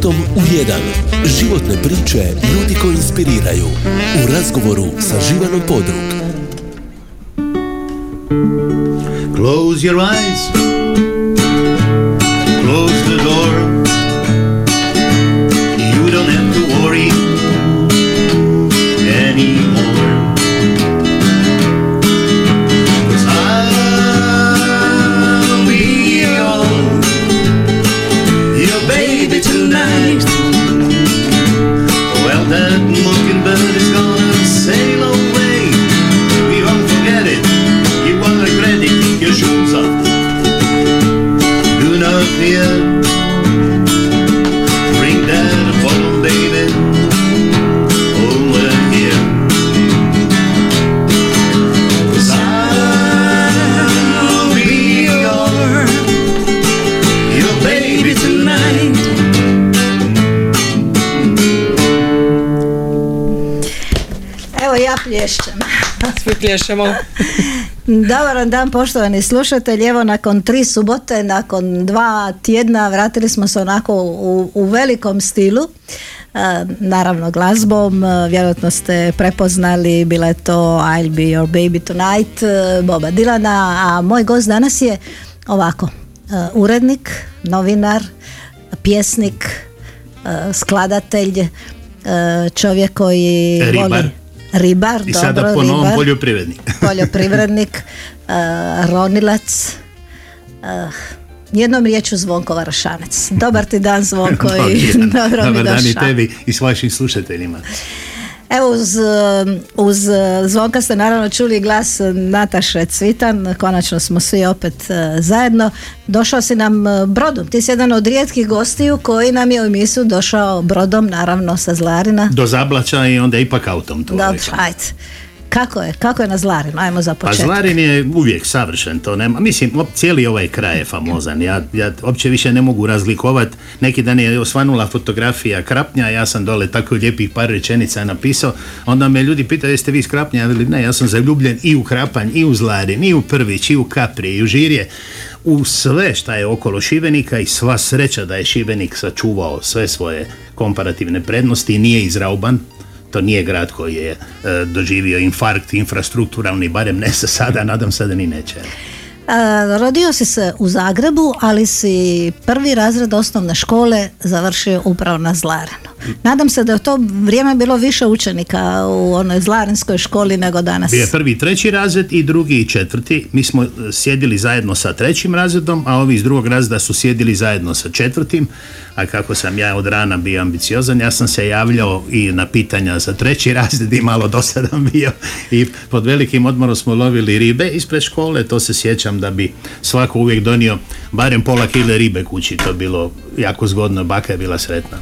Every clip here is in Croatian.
subotom u 1. Životne priče ljudi koji inspiriraju. U razgovoru sa Živanom Podrug. Close your eyes. Close the door. Plješemo. Dobar dan poštovani slušatelji. Evo nakon tri subote, nakon dva tjedna vratili smo se onako u, u velikom stilu. E, naravno glazbom, e, vjerojatno ste prepoznali, bila je to I'll be your baby tonight, e, Boba Dilana, a moj gost danas je ovako, e, urednik, novinar, pjesnik, e, skladatelj, e, čovjek koji Ribar. voli ribar, I dobro, sada po novom ribar poljoprivrednik. poljoprivrednik, uh, ronilac, uh, jednom riječu Zvonko Varašanec. Dobar ti dan Zvonko i dobro mi Dobar dan i tebi i s vašim slušateljima. Evo uz, uz Zvonka ste naravno čuli glas Nataše Cvitan, konačno smo svi opet uh, zajedno. Došao si nam uh, brodom, ti si jedan od rijetkih gostiju koji nam je u emisiju došao brodom, naravno sa Zlarina. Do Zablaća i onda ipak autom to. Dobro, ajde. Kako je? Kako je na Zlarinu? Ajmo za Pa početak. Zlarin je uvijek savršen, to nema. Mislim, op- cijeli ovaj kraj je famozan. Ja, ja uopće više ne mogu razlikovati. Neki dan je osvanula fotografija Krapnja, ja sam dole tako lijepih par rečenica napisao. Onda me ljudi pitaju jeste vi iz Krapnja? Ja velim, ne, ja sam zaljubljen i u Krapanj, i u Zlarin, i u Prvić, i u Kapri, i u Žirje. U sve šta je okolo Šibenika i sva sreća da je Šibenik sačuvao sve svoje komparativne prednosti i nije izrauban. To nije grad koji je e, doživio infarkt infrastrukturalni, barem ne sa sada, nadam se da ni neće. A, rodio si se u Zagrebu, ali si prvi razred osnovne škole završio upravo na Zlarenu. Nadam se da je to vrijeme bilo više učenika u onoj Zlarenskoj školi nego danas. Bio je prvi treći razred i drugi i četvrti. Mi smo e, sjedili zajedno sa trećim razredom, a ovi iz drugog razreda su sjedili zajedno sa četvrtim. A kako sam ja od rana bio ambiciozan, ja sam se javljao i na pitanja za treći razred i malo dosadan bio. I pod velikim odmorom smo lovili ribe ispred škole, to se sjećam da bi svako uvijek donio barem pola kile ribe kući. To je bilo jako zgodno, baka je bila sretna.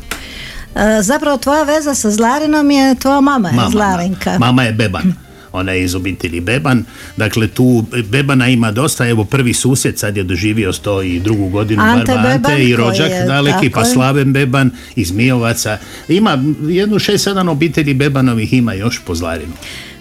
E, zapravo tvoja veza sa Zlarinom je tvoja mama, je Mama, Zlarenka. da. Mama je Beban. Ona je iz obitelji Beban. Dakle, tu Bebana ima dosta. Evo, prvi susjed sad je doživio sto i drugu godinu Ante Barba Beban, Ante i rođak je, daleki, pa je. Slaven Beban iz Mijovaca. Ima jednu šest, sedam obitelji Bebanovih ima još po Zlarinu.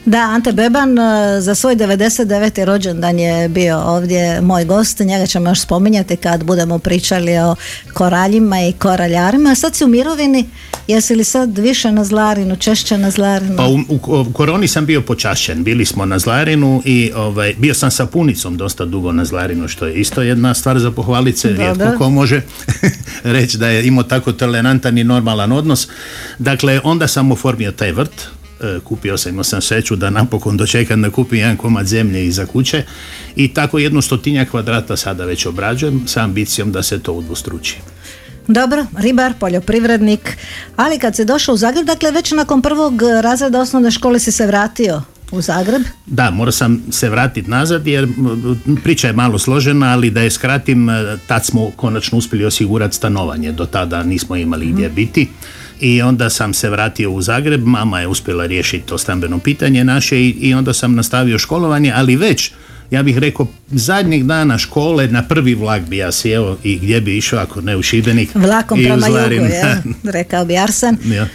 Da, Ante Beban e, za svoj 99. rođendan je bio ovdje moj gost, njega ćemo još spominjati kad budemo pričali o koraljima i koraljarima. Sad si u mirovini, jesi li sad više na Zlarinu, češće na Zlarinu? Pa u, u, u koroni sam bio počašćen. Bili smo na Zlarinu i ovaj, bio sam sa punicom dosta dugo na Zlarinu, što je isto jedna stvar za pohvaliti se. Rijetko ko može reći da je imao tako tolerantan i normalan odnos. Dakle, onda sam oformio taj vrt, kupio sam, imao sam sreću da napokon dočekam da kupim jedan komad zemlje iza kuće i tako jednu stotinja kvadrata sada već obrađujem sa ambicijom da se to udvostruči. Dobro, ribar, poljoprivrednik, ali kad si došao u Zagreb, dakle već nakon prvog razreda osnovne škole si se vratio u Zagreb. Da, morao sam se vratiti nazad jer priča je malo složena, ali da je skratim, e, tad smo konačno uspjeli osigurati stanovanje, do tada nismo imali gdje biti. I onda sam se vratio u Zagreb, mama je uspjela riješiti to stambeno pitanje naše i, i onda sam nastavio školovanje, ali već ja bih rekao, zadnjih dana škole na prvi vlak bi ja sjeo i gdje bi išao ako ne u Šibenik. Vlakom i prema jugu, je, rekao bi Arsen. Ja.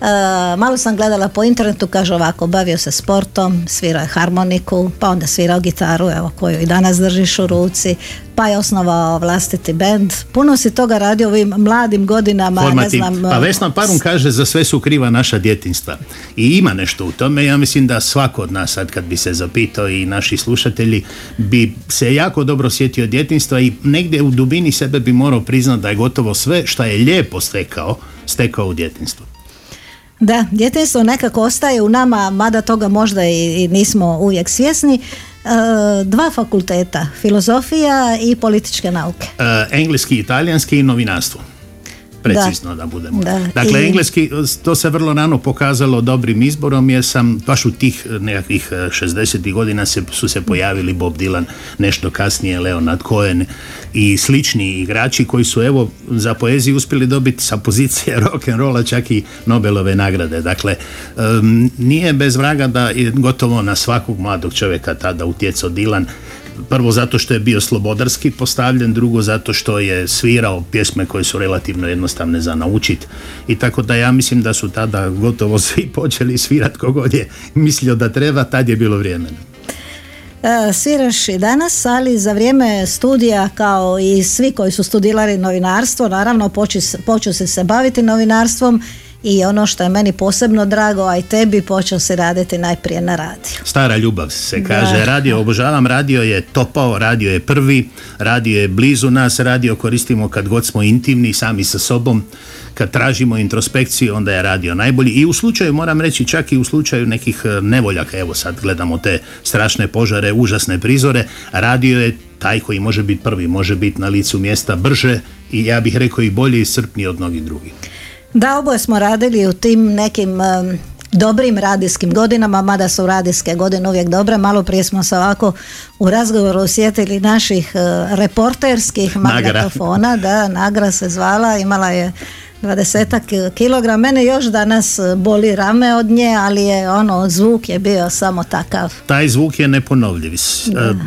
E, malo sam gledala po internetu, kaže ovako, bavio se sportom, svirao je harmoniku, pa onda svirao gitaru, evo koju i danas držiš u ruci, pa je osnovao vlastiti bend. Puno si toga radio ovim mladim godinama, Formativ. ne znam... Pa Vesna Parun kaže za sve su kriva naša djetinstva. I ima nešto u tome. Ja mislim da svako od nas sad kad bi se zapitao i naši slušatelji bi se jako dobro sjetio djetinstva i negdje u dubini sebe bi morao priznati da je gotovo sve što je lijepo stekao, stekao u djetinstvu. Da, djetinstvo nekako ostaje u nama, mada toga možda i, nismo uvijek svjesni. E, dva fakulteta, filozofija i političke nauke. E, engleski, italijanski i novinarstvo. Precizno da, budemo. Da, Dakle, i- engleski, to se vrlo rano pokazalo dobrim izborom jer sam baš u tih nekakvih e, 60. godina se, su se pojavili Bob Dylan, nešto kasnije Leonard Cohen i slični igrači koji su evo za poeziju uspjeli dobiti sa pozicije rock and rolla čak i Nobelove nagrade. Dakle, em, nije bez vraga da je gotovo na svakog mladog čovjeka tada utjecao Dylan Prvo zato što je bio slobodarski postavljen, drugo zato što je svirao pjesme koje su relativno jednostavne za naučit i tako da ja mislim da su tada gotovo svi počeli svirat kogod je mislio da treba, tad je bilo vrijeme. E, sviraš i danas, ali za vrijeme studija kao i svi koji su studirali novinarstvo, naravno se se baviti novinarstvom i ono što je meni posebno drago, a i tebi počeo se raditi najprije na radiju. Stara ljubav se Da. kaže, radio obožavam, radio je topao, radio je prvi, radio je blizu nas, radio koristimo kad god smo intimni sami sa sobom, kad tražimo introspekciju, onda je radio najbolji i u slučaju, moram reći, čak i u slučaju nekih e, nevoljaka, evo sad gledamo te strašne požare, užasne prizore, radio je taj koji može biti prvi, može biti na licu mjesta brže i ja bih rekao i bolje i srpniji od mnogih drugih. Da, oboje smo radili u tim nekim dobrim radijskim godinama, mada su radijske godine uvijek dobre. Malo prije smo se ovako u razgovoru osjetili naših e, reporterskih magnetofona, da, Nagra se zvala, imala je 20 kilogram. Mene još danas boli rame od nje, ali je ono, zvuk je bio samo takav. taj zvuk je neponovljiv. E,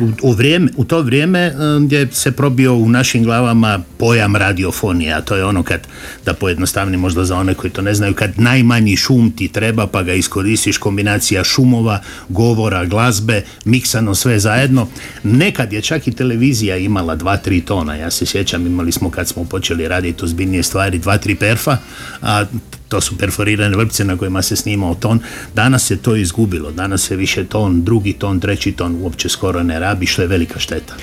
U, u, vrijeme, u to vrijeme e, gdje se probio u našim glavama pojam radiofonije, a to je ono kad, da pojednostavni možda za one koji to ne znaju, kad najmanji šum ti treba pa ga iskoristiš, kombinacija šumova, govora, glazbe, miksano sve zajedno. Nekad je čak i televizija imala 2-3 tona, ja se sjećam, imali smo kad smo počeli raditi ozbiljnije stvari 2-3 perfa, a to su perforirane vrpce na kojima se snimao ton. Danas se to izgubilo, danas se više ton, drugi ton, treći ton uopće skoro ne rabi, što je velika šteta.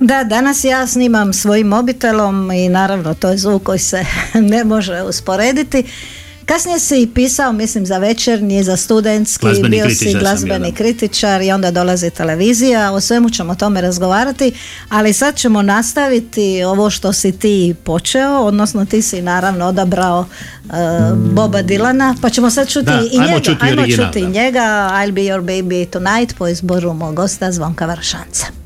Da, danas ja snimam svojim mobitelom i naravno to je zvuk koji se ne može usporediti. Kasnije si pisao, mislim, za večernji, za studentski, Glazbeni bio si sam glazbeni kritičar i onda dolazi televizija, o svemu ćemo o tome razgovarati, ali sad ćemo nastaviti ovo što si ti počeo, odnosno ti si naravno odabrao uh, Boba Dilana, pa ćemo sad čuti Da, i ajmo njega, čuti ajmo čuti njega, I'll be your baby tonight po izboru mog gosta Zvonka Vršanca.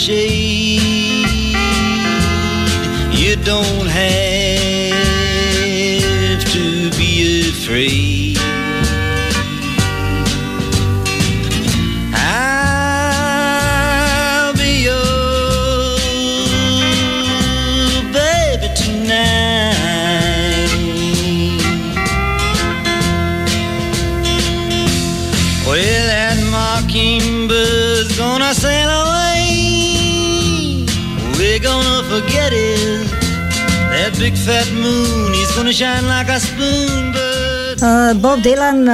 Shade. You don't have to be afraid. I'll be your baby tonight. Well, that mockingbird's gonna sail forget it. That big fat moon, he's gonna shine like a spoon, but Bob Dylan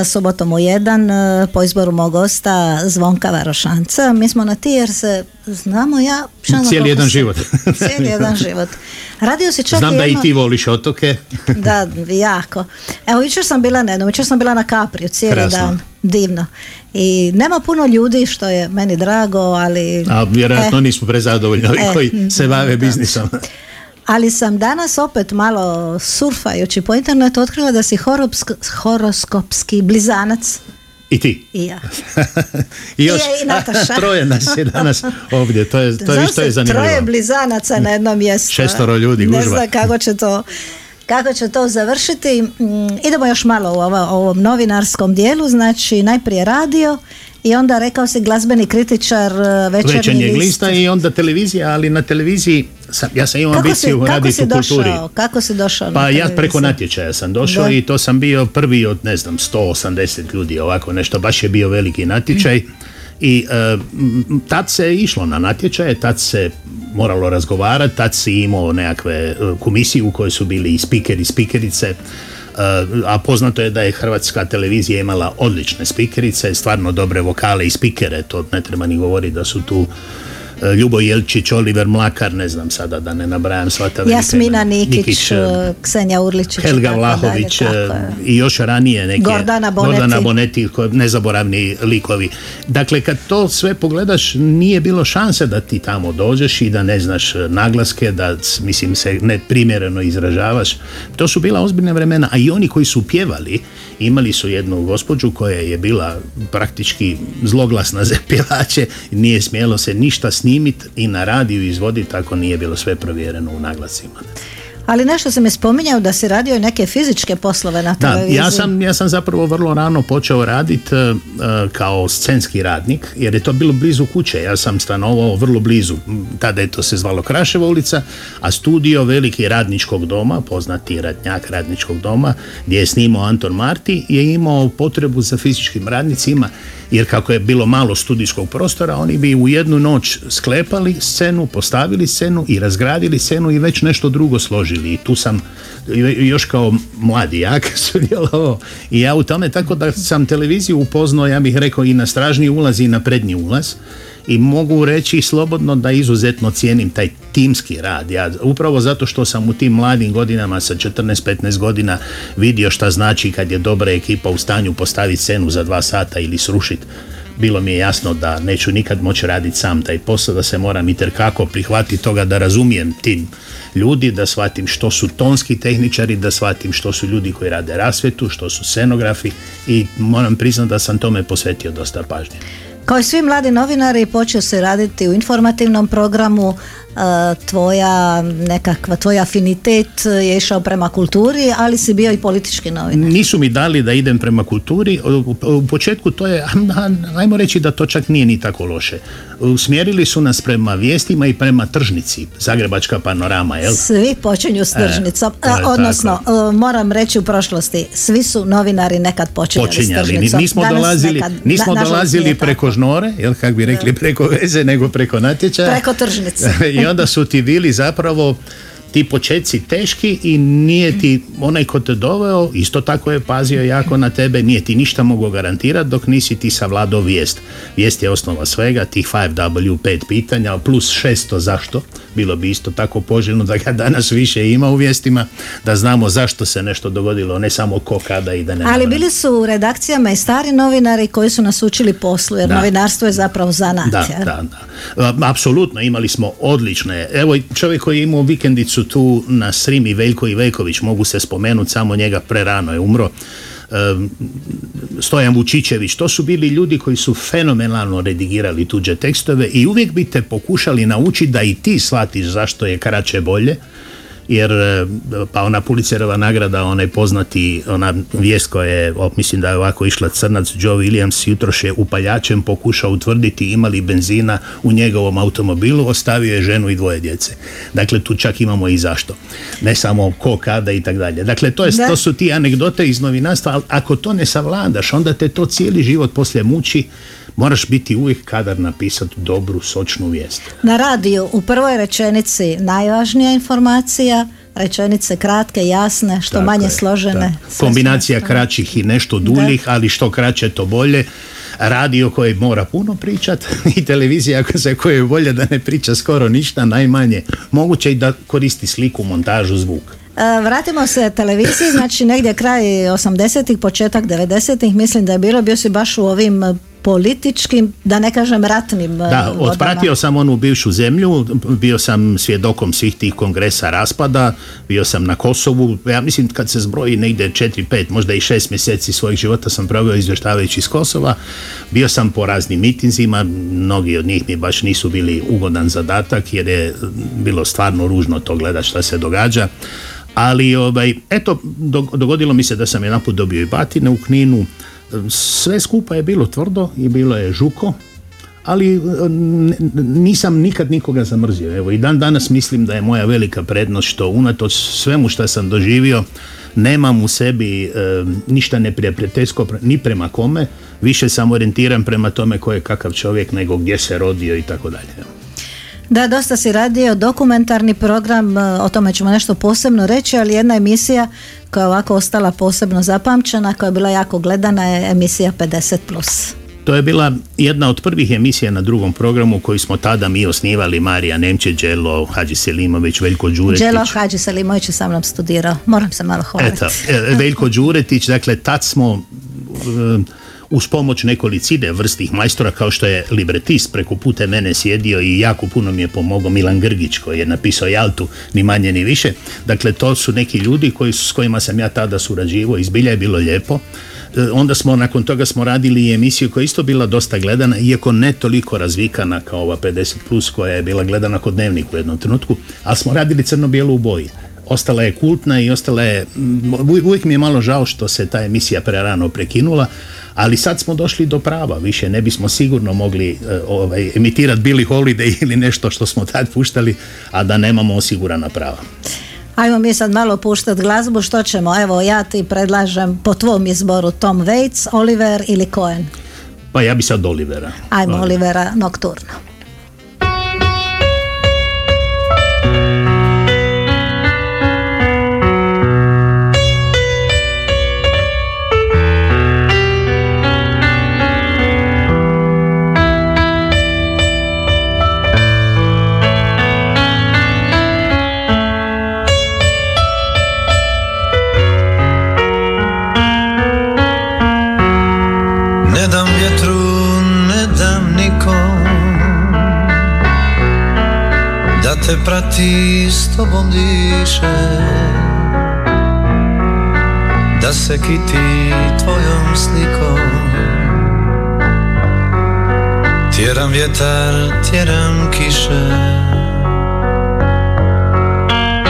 e, subotom u jedan e, po izboru mog gosta Zvonka Varošanca. Mi smo na ti jer se znamo ja... Cijeli jedan se- život. Cijeli jedan život. Radio si čak Znam i da i jedno- ti voliš otoke. Da, jako. Evo, jučer sam bila na jednom, jučer sam bila na Kapriju cijeli Krasno. dan. Divno. I nema puno ljudi, što je meni drago, ali... A vjerojatno Eh, nismo prezadovoljni ovi E, koji se bave biznisom. ali sam danas opet malo surfajući po internetu otkrila da si horopsk- horoskopski blizanac. I ti. I ja. I još I- i troje nas je danas ovdje. To je, to je, to je zanimljivo. troje blizanaca na jednom mjestu. Šestoro ljudi, Ne gužva. znam kako će to kako će to završiti. Mm, idemo još malo u ovo- ovom novinarskom dijelu, znači najprije radio i onda rekao si glazbeni kritičar e, večernji, Večernjeg list. lista i onda televizija, ali na televiziji sam, ja sam imao Kako si, ambiciju kako si u kulturi. došao? Kako si došao Pa ja preko natječaja sam došao Da. i to sam bio prvi od ne znam 180 ljudi ovako nešto, baš je bio veliki natječaj i e, m, tad se išlo na natječaje, tad se moralo razgovarati, tad si imao nekakve e, komisije u kojoj su bili i spikeri, spikerice, e, a poznato je da je hrvatska televizija imala odlične spikerice, stvarno dobre vokale i spikere, to ne treba ni govoriti da su tu Ljubo Jelčić, Oliver Mlakar, ne znam sada da ne nabrajam sva ta Jasmina imena. Nikić, e, e, Ksenija Urličić. Helga Vlahović dalje, i još ranije neke Gordana Boneti. Gordana Boneti nezaboravni likovi. Dakle, kad to sve pogledaš, nije bilo šanse da ti tamo dođeš i da ne znaš naglaske, da s- mislim se neprimjereno izražavaš. To su bila ozbiljna vremena, a i oni koji su pjevali, imali su jednu gospođu koja je bila praktički zloglasna za pjevače, nije smjelo se ništa snimiti i na radiju izvoditi, tako nije bilo sve provjereno u naglasima. Ali nešto sam je spominjao da si radio i neke fizičke poslove na Da, televiziji. ja sam, ja sam zapravo vrlo rano počeo raditi kao scenski radnik, jer je to bilo blizu kuće. Ja sam stanovao vrlo blizu. Tada je to se zvalo Kraševa ulica, a studio veliki radničkog doma, poznati radnjak radničkog doma, gdje je snimao Anton Marti, je imao potrebu za fizičkim radnicima, jer kako je bilo malo studijskog prostora, oni bi u jednu noć sklepali scenu, postavili scenu i razgradili scenu i već nešto drugo složili. I tu sam još kao mladi jak sudjelovao i ja u tome tako da sam televiziju upoznao, ja bih rekao i na stražnji ulaz i na prednji ulaz i mogu reći slobodno da izuzetno cijenim taj timski rad. Ja, upravo zato što sam u tim mladim godinama sa 14-15 godina vidio šta znači kad je dobra ekipa u stanju postaviti scenu za dva sata ili srušiti bilo mi je jasno da neću nikad moći raditi sam taj posao, da se moram i kako prihvatiti toga da razumijem tim ljudi, da shvatim što su tonski tehničari, da shvatim što su ljudi koji rade rasvjetu, što su scenografi i moram priznati da sam tome posvetio dosta pažnje. Kao i svi mladi novinari počeo se raditi u informativnom programu, tvoja nekakva, tvoj afinitet je išao prema kulturi, ali si bio i politički novinar. Nisu mi dali da idem prema kulturi. U, početku to je, ajmo reći da to čak nije ni tako loše. Usmjerili su nas prema vijestima i prema tržnici, Zagrebačka panorama, jel? Svi počinju s tržnicom, to je A, odnosno e, moram reći u prošlosti, svi su novinari nekad počinjali, s počinjali. tržnicom. Nismo Danas dolazili, nekad- nismo na- dolazili preko tako. žnore, jel kak bi rekli preko veze, nego preko natječaja. Preko tržnice. Onda su ti bili zapravo ti početci teški i nije ti onaj ko te doveo, isto tako je pazio jako na tebe, nije ti ništa mogao garantirati dok nisi ti savladao vijest. Vijest je osnova svega, tih 5W, pet pitanja, plus šesto zašto. Bilo bi isto tako poželjno da ga danas više ima u vijestima, da znamo zašto se nešto dogodilo, ne samo ko, kada i da ne Ali bili su u redakcijama i stari novinari koji su nas učili poslu, jer Da. novinarstvo je zapravo zanat. Da, da, da. Apsolutno, imali smo odlične. Evo, čovjek koji je imao vikendicu tu na Srimi, Veljko i Veljković, mogu se spomenuti, samo njega prerano je umro. Em, Stojan Vučićević, to su bili ljudi koji su fenomenalno redigirali tuđe tekstove i uvijek bi te pokušali naučiti da i ti shvatiš zašto je kraće bolje jer e, pa ona Pulicerova nagrada, onaj poznati ona vijest koja je, mislim da je ovako išla crnac Joe Williams jutroš je upaljačem pokušao utvrditi ima li benzina u njegovom automobilu, ostavio je ženu i dvoje djece. Dakle, tu čak imamo i zašto. Ne samo ko, kada i tak dalje. Dakle, to, je, Da. to su ti anegdote iz novinarstva, ali ako to ne savladaš, onda te to cijeli život poslije muči, moraš biti uvijek kadar napisati dobru, sočnu vijest. Na radiju u prvoj rečenici najvažnija informacija, rečenice kratke, jasne, što Tako manje je, složene. da. Kombinacija što- kraćih i nešto duljih, ali što kraće to bolje. Radio koji mora puno pričat i televizija za koju je bolje da ne priča skoro ništa, najmanje moguće i da koristi sliku, montažu, zvuk. E, Vratimo se televiziji, znači negdje kraj 80-ih, početak 90-ih, mislim da je bilo, bio si baš u ovim političkim, da ne kažem ratnim Da, vodama. otpratio sam onu bivšu zemlju, bio sam svjedokom svih tih kongresa raspada, bio sam na Kosovu, ja mislim kad se zbroji negdje 4, 5, možda i 6 mjeseci svojeg života sam proveo izvještavajući iz Kosova, bio sam po raznim mitinzima, mnogi od njih mi baš nisu bili ugodan zadatak jer je bilo stvarno ružno to gledati šta se događa. Ali, ovaj, eto, dog- dogodilo mi se da sam jedanput dobio i batine u Kninu, sve skupa je bilo tvrdo i bilo je žuko, ali e, nisam nikad nikoga zamrzio. Evo i dan danas mislim da je moja velika prednost što unatoč svemu što sam doživio nemam u sebi e, ništa neprijateljsko ni prema kome, više sam orijentiran prema tome ko je kakav čovjek nego gdje se rodio i tako dalje. Da, dosta si radio dokumentarni program, e, o tome ćemo nešto posebno reći, ali jedna emisija koja je ovako ostala posebno zapamćena, koja je bila jako gledana je emisija 50+. To je bila jedna od prvih emisija na drugom programu koju smo tada mi osnivali Marija Nemče, Đelo, Hadži Selimović, Veljko Đuretić. Đelo Hadži Selimović je sa mnom studirao, moram se malo hvaliti. Eto, e, Veljko Đuretić, dakle tad smo e, uz pomoć nekolicine vrstih majstora kao što je libretist preko pute mene sjedio i jako puno mi je pomogao Milan Grgić koji je napisao Jaltu ni manje ni više. Dakle, to su neki ljudi koji, su- s kojima sam ja tada surađivao i zbilja je bilo lijepo. E, Onda smo, nakon toga smo radili i emisiju koja je isto bila dosta gledana, iako ne toliko razvikana kao ova 50+, plus koja je bila gledana kod dnevnik u jednom trenutku, ali smo radili crno-bijelu u boji ostala je kultna i ostala je, uvijek mi je malo žao što se ta emisija prerano prekinula, ali sad smo došli do prava, više ne bismo sigurno mogli e, ovaj, emitirati Billy Holiday ili nešto što smo tad puštali, a da nemamo osigurana prava. Ajmo mi sad malo puštat glazbu, što ćemo? Evo, ja ti predlažem po tvom izboru Tom Waits, Oliver ili Cohen. Pa ja bi sad Olivera. Ajmo Olivera Nocturno. Prati s tobom diše. Da se kiti tvojom slikom. Tjeram vjetar, tjeram kiše.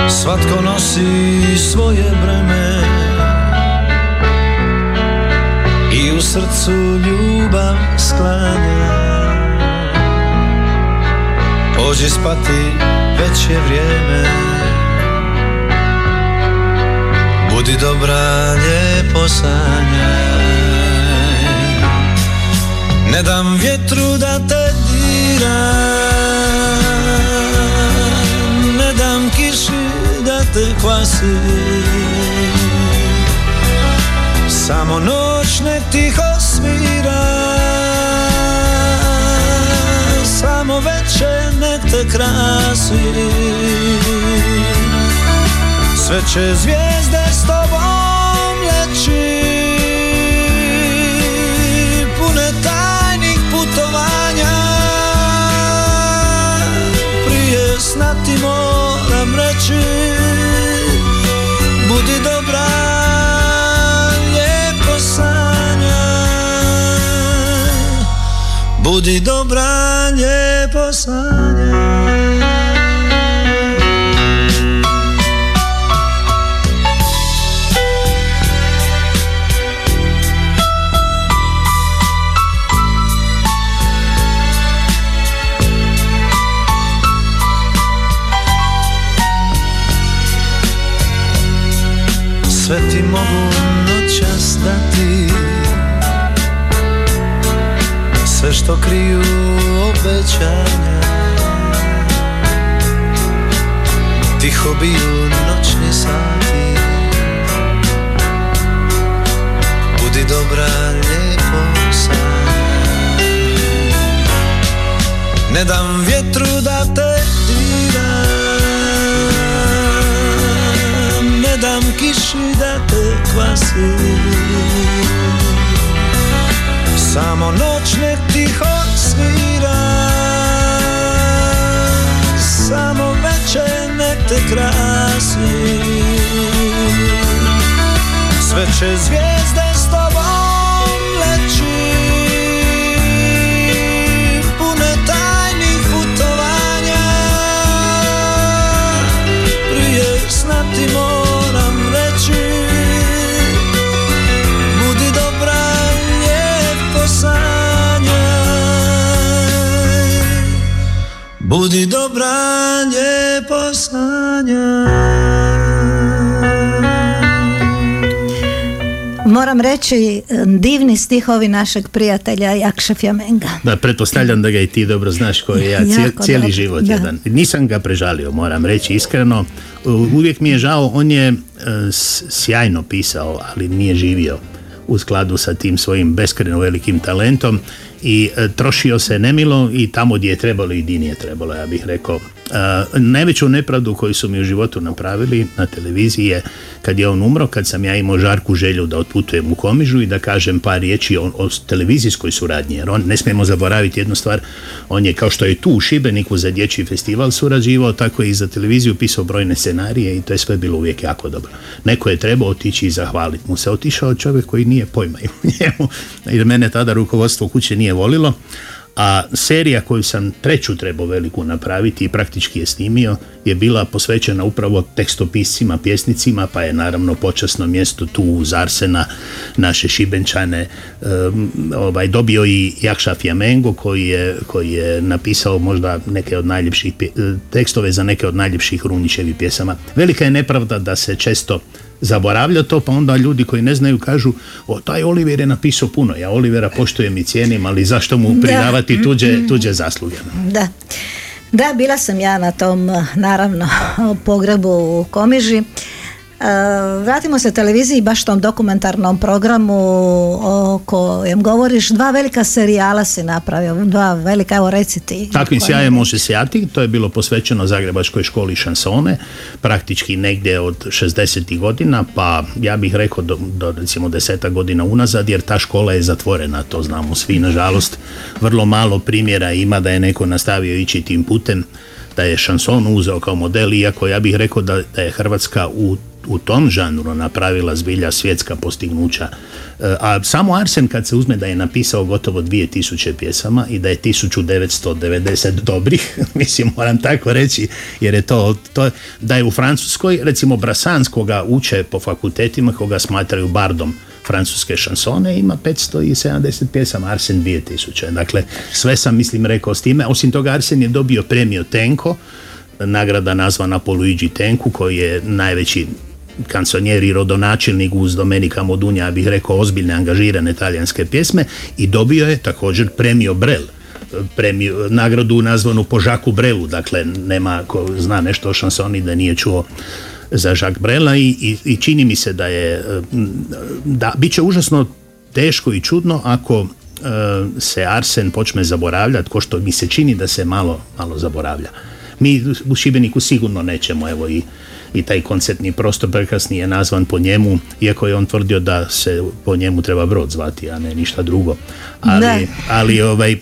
Svatko nosi svoje breme. I u srcu ljubav sklanja. Pođi spati, već je vrijeme. Budi dobra, lijepo sanjaj. Ne dam vjetru da te dira. Ne dam kiši da te kvasi. Samo noć nek tiho svira Samo večer nek te krasi. Sve će zvijezde s tobom leći. Pune tajnih putovanja. Prije sna ti moram reći Budi dobra, Budi dobra, lijepo sanjaj Sve ti mogu noćas Sve što kriju obećanja. Ti tiho biju noćni sati. Budi dobra, lijepo sanjaj Ne dam vjetru da te dira Ne dam kiši da te kvasi Samo noć nek tiho svira. Samo večer nek te krasi. Sve će zvijezde Budi dobra, sanjaj Moram reći e, divni stihovi našeg prijatelja Jakša Fjamenga. Da, pretpostavljam da ga i ti dobro znaš koji je ja cijel- cijeli dobro, život da. jedan. Nisam ga prežalio, moram reći iskreno. Uvijek mi je žao, on je e, sjajno pisao, ali nije živio u skladu sa tim svojim beskreno velikim talentom i e, trošio se nemilo i tamo gdje je trebalo i di nije trebalo, ja bih rekao. Najveću nepravdu koju su mi u životu napravili na televiziji je kad je on umro, kad sam ja imao žarku želju da otputujem u Komižu i da kažem par riječi o, o televizijskoj suradnji, jer on, ne smijemo zaboraviti jednu stvar, on je kao što je tu u Šibeniku za dječji festival surađivao, tako je i za televiziju pisao brojne scenarije i to je sve bilo uvijek jako dobro. Neko je trebao otići i zahvaliti mu se. Otišao čovjek koji nije pojma u njemu, jer mene tada rukovodstvo kuće nije volilo, a serija koju sam treću trebao veliku napraviti i praktički je snimio je bila posvećena upravo tekstopiscima, pjesnicima, pa je naravno počasno mjesto tu uz Arsena, naše Šibenčane, ovaj, dobio i Jakša Fjamengo koji je, koji je napisao možda neke od najljepših tekstove za neke od najljepših Runjićevih pjesama. Velika je nepravda da se često zaboravlja to, pa onda ljudi koji ne znaju kažu o, taj Oliver je napisao puno, ja Olivera poštujem i cijenim, ali zašto mu Da. pridavati tuđe, tuđe zasluge? Da. Da, bila sam ja na tom, naravno, pogrebu u Komiži. E, Vratimo se televiziji, baš tom dokumentarnom programu o kojem govoriš. Dva velika serijala si napravio, dva velika, evo reci ti. Takvim sjajem može sjati, to je bilo posvećeno Zagrebačkoj školi šansone, praktički negdje od 60. godina, pa ja bih rekao do, do recimo deseta godina unazad, jer ta škola je zatvorena, to znamo svi, nažalost, vrlo malo primjera ima da je neko nastavio ići tim putem, da je šanson uzeo kao model, iako ja bih rekao da, da je Hrvatska u u tom žanru napravila zbilja svjetska postignuća. E, A samo Arsen kad se uzme da je napisao gotovo 2000 pjesama i da je 1990 dobrih, mislim moram tako reći, jer je to, to da je u Francuskoj, recimo Brassans koga uče po fakultetima, koga smatraju bardom francuske šansone, ima 570 pjesama, Arsen 2000. Dakle, sve sam, mislim, rekao s time. Osim toga, Arsen je dobio premio Tenko, nagrada nazvana po Luigi Tenku, koji je najveći kanconijer i rodonačelnik uz Domenika Modunja, ja bih rekao ozbiljne angažirane talijanske pjesme i dobio je također premio Brel premiju, nagradu nazvanu po Žaku Brelu, dakle nema ko zna nešto o šansoni da nije čuo za Jacques Brela i, i, i čini mi se da je e, da bit će užasno teško i čudno ako e, se Arsen počne zaboravljati, ko što mi se čini da se malo, malo zaboravlja. Mi u Šibeniku sigurno nećemo, evo i, i taj koncertni prostor prekrasni je nazvan po njemu, iako je on tvrdio da se po njemu treba brod zvati, a ne ništa drugo. Ali, ali ovaj,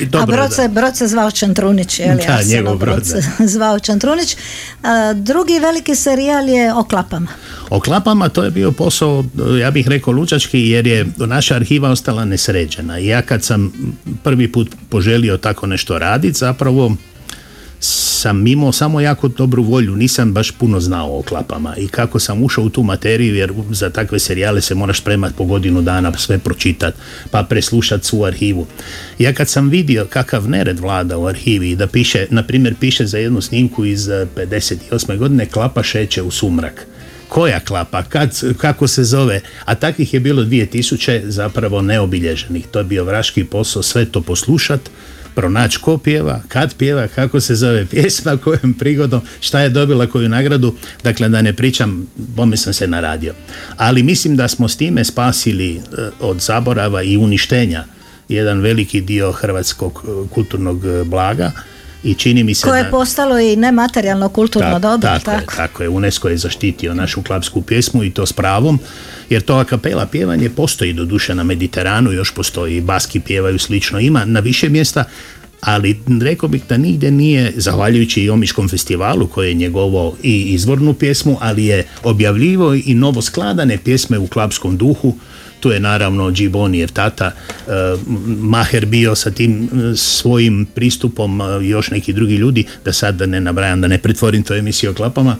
dobro, A brod se, brod se zvao Čantrunić, je li? Da, Arsenov njegov brod, se zvao Čantrunić. A, drugi veliki serijal je o klapama. O klapama to je bio posao, ja bih rekao lučački, jer je naša arhiva ostala nesređena. I ja kad sam prvi put poželio tako nešto raditi, zapravo sam imao samo jako dobru volju, nisam baš puno znao o klapama i kako sam ušao u tu materiju, jer za takve serijale se moraš spremati po godinu dana, sve pročitati, pa preslušati svu arhivu. Ja kad sam vidio kakav nered vlada u arhivi i da piše, na primjer piše za jednu snimku iz eh, 58. godine, klapa šeće u sumrak koja klapa, kad, kako se zove, a takvih je bilo 2000 zapravo neobilježenih. To je bio vraški posao, sve to poslušat, pronaći ko pjeva, kad pjeva, kako se zove pjesma, kojom prigodom, šta je dobila koju nagradu, dakle da ne pričam, bome sam se naradio. Ali mislim da smo s time spasili e, od zaborava i uništenja jedan veliki dio hrvatskog e, kulturnog e, blaga i čini mi se Koje da... je postalo i nematerijalno kulturno Tak- dobro, tako, tako? Je, tako je, UNESCO je zaštitio našu klapsku pjesmu i to s pravom, jer to a kapela pjevanje postoji do duše na Mediteranu, još postoji, baski pjevaju slično, ima na više mjesta, ali rekao bih da nigdje nije, zahvaljujući i Omiškom festivalu koji je njegovo i izvornu pjesmu, ali je objavljivo i novo skladane pjesme u klapskom duhu, tu je naravno Gibonijev tata e, Maher bio sa tim e, svojim pristupom e, još neki drugi ljudi da sad da ne nabrajam da ne pretvorim to emisiju o klapama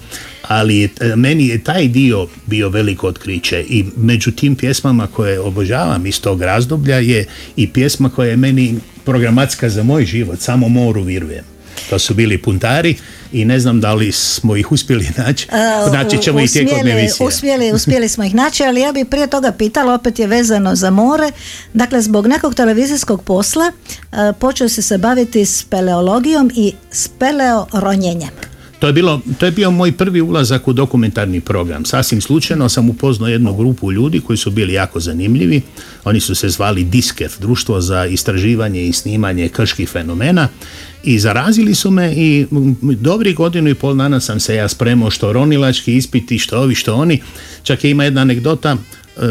ali e, meni je taj dio bio veliko otkriće i među tim pjesmama koje obožavam iz tog razdoblja je i pjesma koja je meni programatska za moj život samo moru virujem to su bili puntari i ne znam da li smo ih uspjeli naći. Naći ćemo ih tijekom emisije. uspjeli, uspjeli smo ih naći, ali ja bih prije toga pitala, opet je vezano za more. Dakle, zbog nekog televizijskog posla e, počeo si se baviti speleologijom i speleoronjenjem. To je, bilo, to je bio moj prvi ulazak u dokumentarni program. Sasvim slučajno sam upoznao jednu grupu ljudi koji su bili jako zanimljivi. Oni su se zvali DISKEF, Društvo za istraživanje i snimanje krških fenomena i zarazili su me i dobri godinu i pol dana sam se ja spremao što ronilački ispiti, što ovi, što oni. Čak je ima jedna anegdota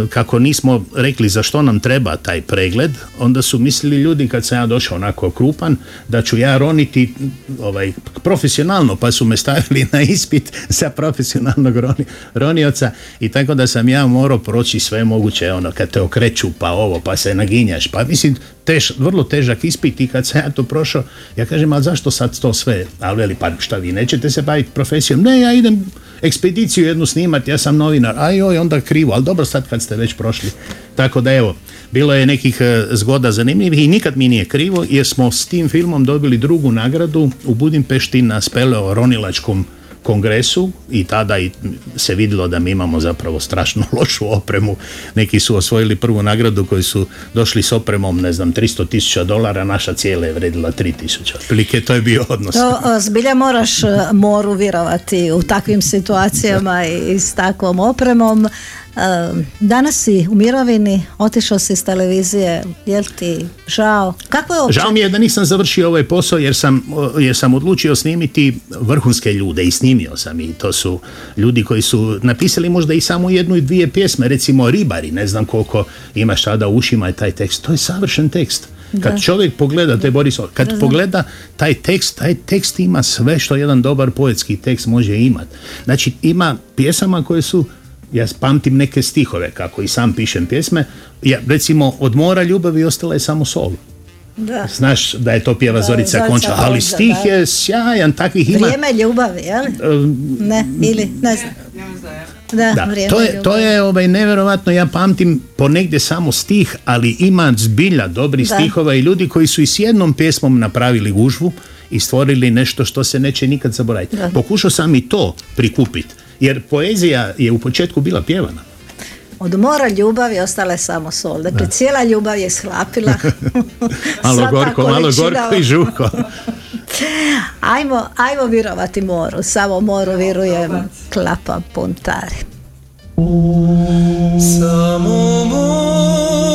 kako nismo rekli za što nam treba taj pregled, onda su mislili ljudi kad sam ja došao onako krupan da ću ja roniti ovaj, profesionalno, pa su me stavili na ispit za profesionalnog roni, ronioca i tako da sam ja morao proći sve moguće, ono kad te okreću pa ovo, pa se naginjaš, pa mislim tež, vrlo težak ispit i kad sam ja to prošao, ja kažem, ali zašto sad to sve? Ali pa šta vi nećete se baviti profesijom? Ne, ja idem ekspediciju jednu snimati, ja sam novinar, a joj, onda krivo, ali dobro sad kad ste već prošli. Tako da evo, bilo je nekih e, zgoda zanimljivih i nikad mi nije krivo jer smo s tim filmom dobili drugu nagradu u Budimpešti na speleo ronilačkom kongresu i tada se vidjelo da mi imamo zapravo strašno lošu opremu. Neki su osvojili prvu nagradu koji su došli s opremom, ne znam, 300 tisuća dolara, naša cijela je vredila 3 tisuća. Otprilike to je bio odnos. To zbilja moraš e, moru vjerovati u takvim situacijama i s takvom opremom. Danas si u mirovini, otišao si iz televizije, jel ti žao? Kako je uopće? Žao mi je da nisam završio ovaj posao jer sam, jer sam odlučio snimiti vrhunske ljude i snimio sam i to su ljudi koji su napisali možda i samo jednu i dvije pjesme, recimo Ribari, ne znam koliko imaš tada u ušima je taj tekst, to je savršen tekst. Kad Da. čovjek pogleda, to je Boris, kad pogleda taj tekst, taj tekst ima sve što jedan dobar poetski tekst može imati. Znači ima pjesama koje su ja pamtim neke stihove kako i sam pišem pjesme, ja, recimo od mora ljubavi ostala je samo sol. Da. Znaš da je to pjeva Zorica Zorica Konča, ali stih da. je sjajan, takvih ima. Vrijeme ljubavi, jel? Ne, ili, ne znam. Da, Da, to je, to je ovaj, nevjerovatno, ja pamtim ponegdje samo stih, ali ima zbilja dobrih Da. stihova i ljudi koji su i s jednom pjesmom napravili gužvu i stvorili nešto što se neće nikad zaboraviti. Da. Pokušao sam i to prikupiti, jer poezija je u početku bila pjevana. Od mora ljubavi ostala je samo sol. Dakle, cijela ljubav je shlapila. Malo gorko, malo gorko i žuko. Ajmo, ajmo vjerovati moru, samo moru vjerujem, klapa puntari. Samo moru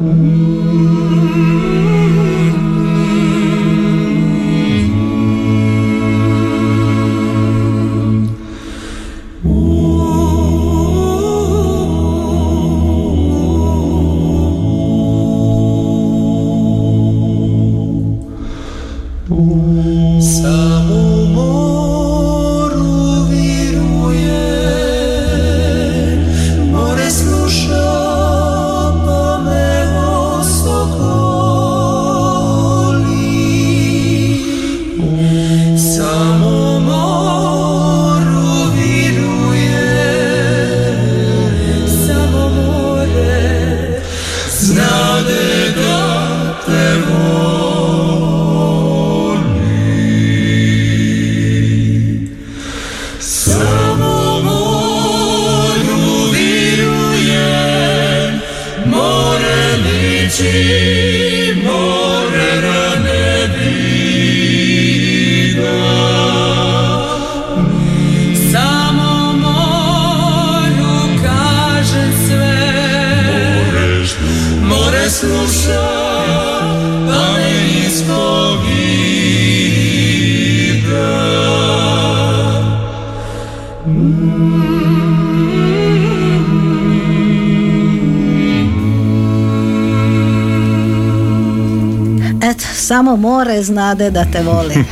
Mm-hmm. More znade da te voli.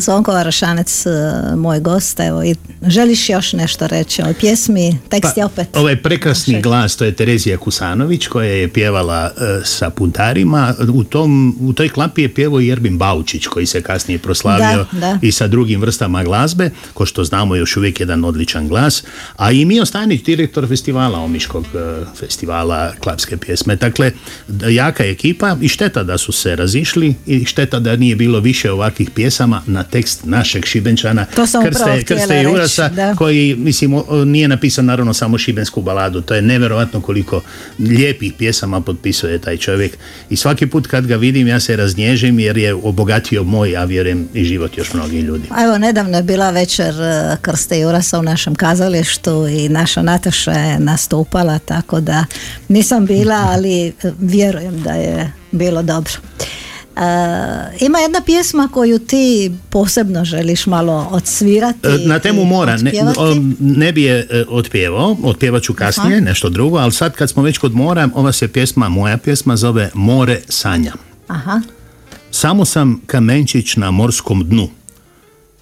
Zvonko Varašanec, e, moj gost, evo, i želiš još nešto reći o pjesmi? Tekst je opet... Ovaj prekrasni glas, to je Terezija Kusanović koja je pjevala e, sa puntarima. U, tom, u toj klapi je pjevao i Jerbin Baučić koji se kasnije proslavio Da, da. i sa drugim vrstama glazbe, ko što znamo još uvijek jedan odličan glas. A i Mio Stanić, direktor festivala Omiškog e, festivala klapske pjesme. Dakle, da- jaka ekipa i šteta da su se razišli i šteta da nije bilo više ovakvih pjesama na tekst našeg Šibenčana To sam Krste reći, Da. koji mislim nije napisan naravno samo šibensku baladu to je nevjerojatno koliko lijepih pjesama potpisuje taj čovjek i svaki put kad ga vidim ja se raznježim jer je obogatio moj a vjerujem i život još mnogih ljudi A Evo, nedavno je bila večer e, Krste Jurasa u našem kazalištu i naša Nataša je nastupala, tako da nisam bila, ali e, vjerujem da je bilo dobro. E, ima jedna pjesma koju ti posebno želiš malo odsvirati. E, Na temu mora ne, ne bi je e, otpjevao, otpjevat ću kasnije nešto drugo, ali sad kad smo već kod mora, ova se pjesma, moja pjesma zove More sanja. Aha. Samo sam kamenčić na morskom dnu,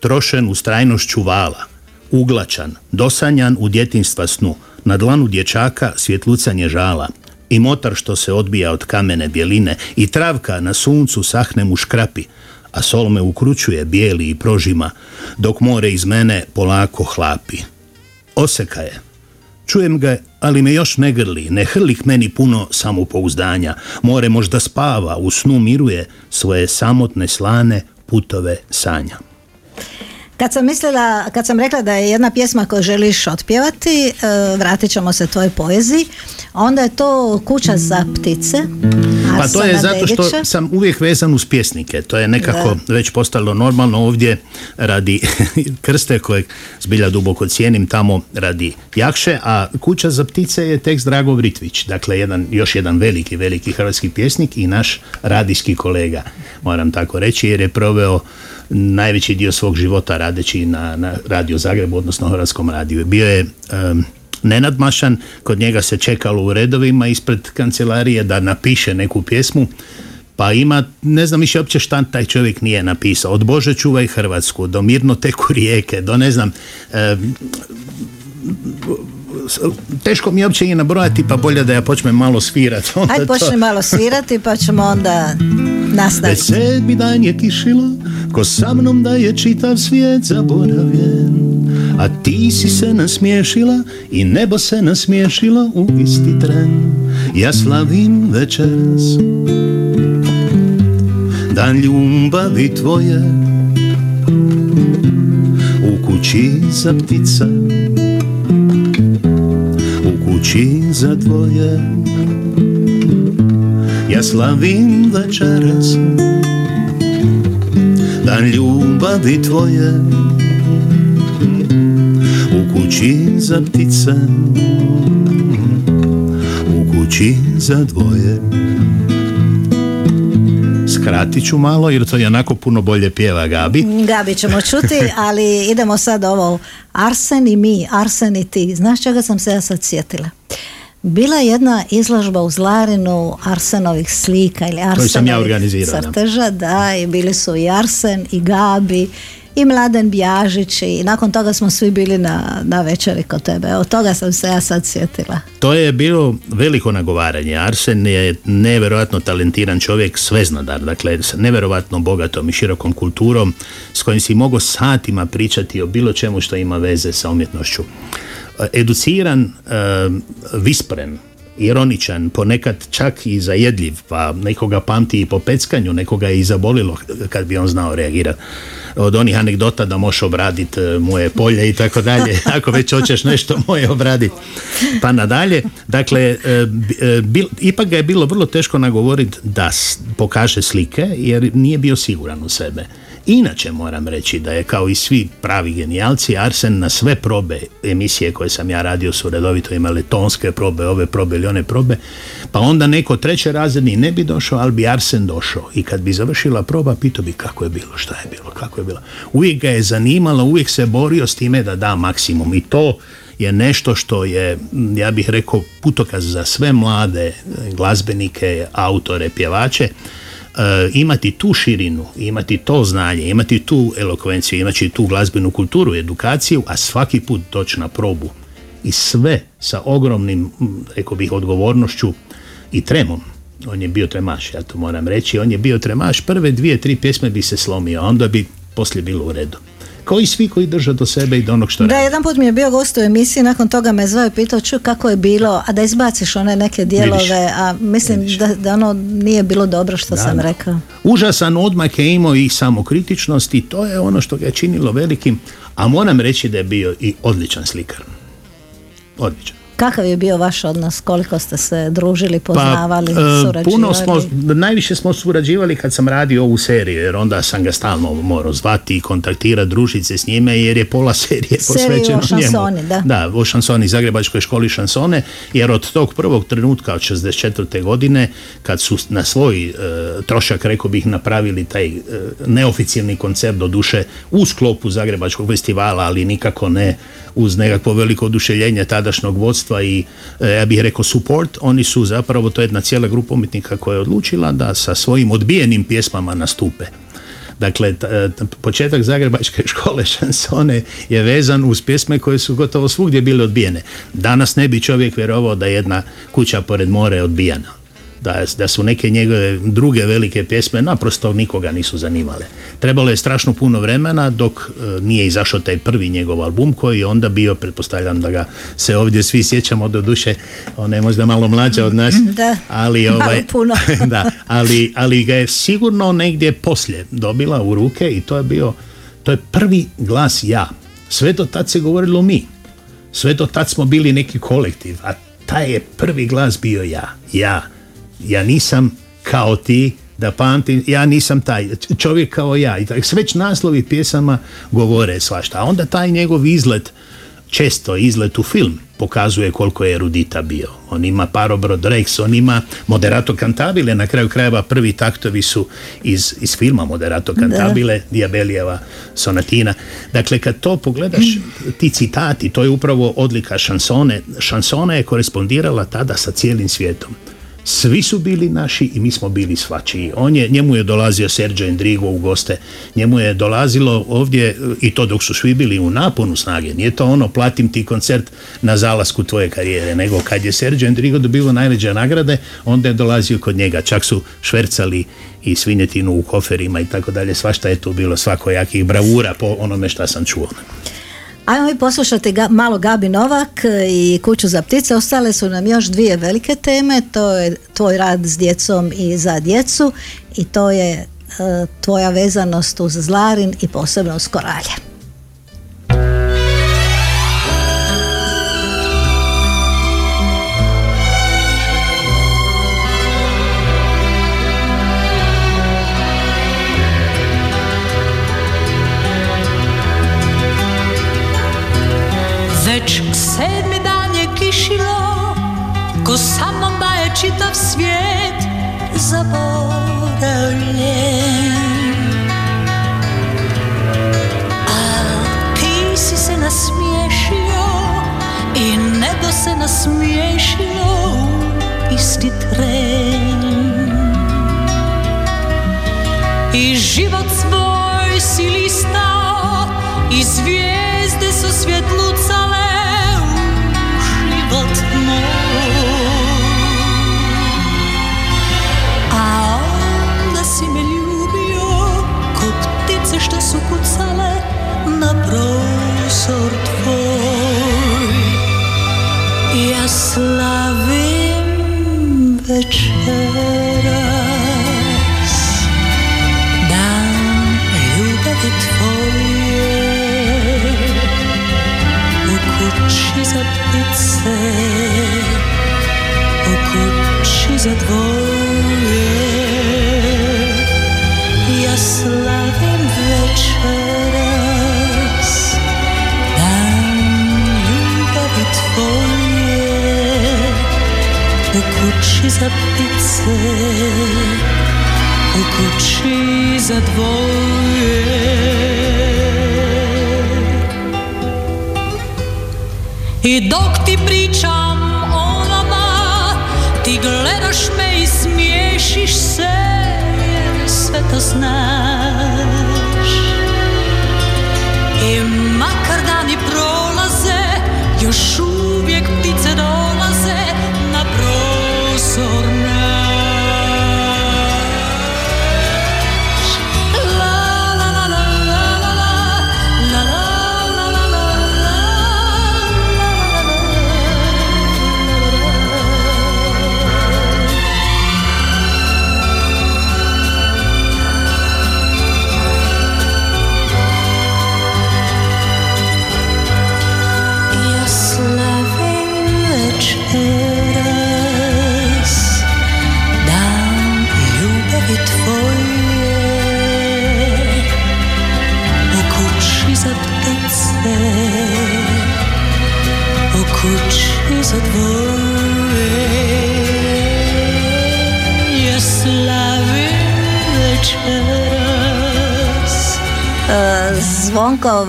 trošen u strajnošću vala, uglačan, dosanjan u djetinstva snu, na dlanu dječaka svjetlucanje žala, i motar što se odbija od kamene bjeline, i travka na suncu sahne mu škrapi, a sol me ukrućuje bijeli i prožima, dok more iz mene polako hlapi. Oseka je. Čujem ga, ali me još ne grli, ne hrli k meni puno samopouzdanja. More možda spava, u snu miruje svoje samotne slane putove sanja. Kad sam mislila, kad sam rekla da je jedna pjesma koju želiš otpjevati, e, vratit ćemo se tvojoj poeziji, onda je to Kuća za ptice. Pa to je zato što sam uvijek vezan uz pjesnike. To je nekako već postalo normalno ovdje radi krste kojeg zbilja duboko cijenim tamo radi Jakše, a Kuća za ptice je tekst Drago Vritvić. Dakle, jedan, još jedan veliki, veliki hrvatski pjesnik i naš radijski kolega, moram tako reći, jer je proveo najveći dio svog života radeći na, na Radio Zagrebu, odnosno Hrvatskom radiju. Bio je em, nenadmašan, kod njega se čekalo u redovima ispred kancelarije da napiše neku pjesmu, pa ima, ne znam više uopće šta taj čovjek nije napisao, od Bože čuvaj Hrvatsku, do Mirno teku rijeke, do ne znam, e, teško mi je uopće i nabrojati, pa bolje da ja počnem malo svirati. onda Ajde to- počni malo svirati pa ćemo onda Već nastaviti. sedmi dan je kišilo, ko sa mnom da je čitav svijet zaboravljen. A ti si se nasmiješila i nebo se nasmiješilo u isti tren. Ja slavim večeras, dan ljubavi tvoje, u kući za ptica, u kući za dvoje. Ja slavim večeras Dan ljubavi tvoje Kući za ptice. U kući za dvoje. Skratit ću malo jer to je onako puno bolje pjeva Gabi. Gabi ćemo čuti, ali idemo sad ovo Arsen i mi, Arsen i ti. Znaš čega sam se ja sad sjetila? Bila je jedna izložba u Zlarinu Arsenovih slika ili Arsenovih sam ja crteža, da, i bili su i Arsen i Gabi i Mladen Bjažić i nakon toga smo svi bili na, na večeri kod tebe. Od toga sam se ja sad sjetila. To je bilo veliko nagovaranje. Arsen je nevjerojatno talentiran čovjek, sveznadar, dakle s nevjerojatno bogatom i širokom kulturom s kojim si mogao satima pričati o bilo čemu što ima veze sa umjetnošću. E, Educiran, e, vispren, ironičan, ponekad čak i zajedljiv, pa nekoga pamti i po peckanju, nekoga je i zabolilo kad bi on znao reagirati. Od onih anegdota da možeš obraditi e, moje polje i tako dalje, ako već hoćeš nešto moje obraditi. Pa nadalje, dakle, e, e, bil- ipak ga je bilo vrlo teško nagovoriti da pokaže slike, jer nije bio siguran u sebe. Inače moram reći da je kao i svi pravi genijalci Arsen na sve probe emisije koje sam ja radio su redovito imale tonske probe, ove probe ili one probe, pa onda neko treće razredni ne bi došao, ali bi Arsen došao i kad bi završila proba pitao bi kako je bilo, šta je bilo, kako je bilo. Uvijek ga je zanimalo, uvijek se borio s time da da maksimum i to je nešto što je, ja bih rekao, putokaz za sve mlade glazbenike, autore, pjevače, imati tu širinu, imati to znanje, imati tu elokvenciju, imati tu glazbenu kulturu, edukaciju, a svaki put doći na probu i sve sa ogromnim, m, rekao bih, odgovornošću i tremom. On je bio tremaš, ja to moram reći. On je bio tremaš, prve dvije, tri pjesme bi se slomio, a onda bi poslije bilo u redu. Kao i svi koji drže do sebe i do onog što Da, rade. jedan put mi je bio gost u emisiji, nakon toga me zvao i pitao ču kako je bilo, a da izbaciš one neke dijelove, a mislim da, da ono nije bilo dobro što sam da. rekao. Užasan odmak je imao i samokritičnost i to je ono što ga je činilo velikim, a moram reći da je bio i odličan slikar. Odličan. Kakav je bio vaš odnos, koliko ste se družili, poznavali, e, surađivali? puno smo, najviše smo surađivali kad sam radio ovu seriju, jer onda sam ga stalno morao zvati i kontaktirati, družiti se s njime, jer je pola serije Seriju posvećeno o šansoni, njemu. da. Da, o šansoni, Zagrebačkoj školi šansone, jer od tog prvog trenutka od 64. godine, kad su na svoj e, trošak, rekao bih, napravili taj e, neoficijalni koncert, do duše u sklopu Zagrebačkog festivala, ali nikako ne uz nekakvo veliko oduševljenje tadašnjog vodstva i e, ja bih rekao support, oni su zapravo, to je jedna cijela grupa umjetnika koja je odlučila da sa svojim odbijenim pjesmama nastupe. Dakle, e, početak Zagrebačke škole šansone je vezan uz pjesme koje su gotovo svugdje bile odbijene. Danas ne bi čovjek vjerovao da je jedna kuća pored mora je odbijana. Da, da su neke njegove druge velike pjesme naprosto nikoga nisu zanimale. Trebalo je strašno puno vremena dok e, nije izašao taj prvi njegov album koji je onda bio, pretpostavljam da ga se ovdje svi sjećamo do duše, ona je možda malo mlađa od nas, Da, ali ovaj, puno. da, ali, ali ga je sigurno negdje poslije dobila u ruke i to je bio, to je prvi glas ja. Sve do tad se govorilo mi. Sve do tad smo bili neki kolektiv, a taj je prvi glas bio ja. Ja. Ja nisam kao ti, da pamtim, ja nisam taj čovjek kao ja. I tako, već naslovi pjesama govore svašta. A onda taj njegov izlet često izlet u film pokazuje koliko je erudita bio. On ima parobrod Rex, on ima Moderato Cantabile, na kraju krajeva prvi taktovi su iz, iz filma Moderato Cantabile, Diabelijeva sonatina. Dakle, kad to pogledaš, ti citati, to je upravo odlika šansone. Šansona je korespondirala tada sa cijelim svijetom. Svi su bili naši i mi smo bili svačiji. On je, njemu je dolazio Sergio Endrigo u goste, njemu je dolazilo ovdje i to dok su svi bili u naponu snage. Nije to ono platim ti koncert na zalasku tvoje karijere, nego kad je Sergio Endrigo dobilo najveće nagrade, onda je dolazio kod njega. Čak su švercali i svinjetinu u koferima i tako dalje. Svašta je tu bilo svakojakih bravura po onome šta sam čuo. Ajmo mi poslušati ga, malo Gabi Novak i Kuću za ptice. Ostale su nam još dvije velike teme. To je tvoj rad s djecom i za djecu i to je e, tvoja vezanost uz Zlarin i posebno uz koralje.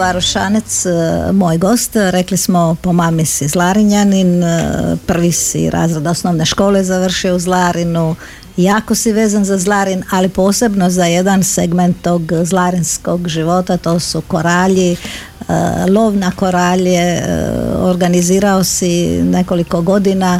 Varošanec, e, moj gost, rekli smo po mami si Zlarinjanin, e, prvi si razred osnovne škole završio u Zlarinu, jako si vezan za Zlarin, ali posebno za jedan segment tog zlarinskog života, to su koralji, e, lov na koralje, organizirao si nekoliko godina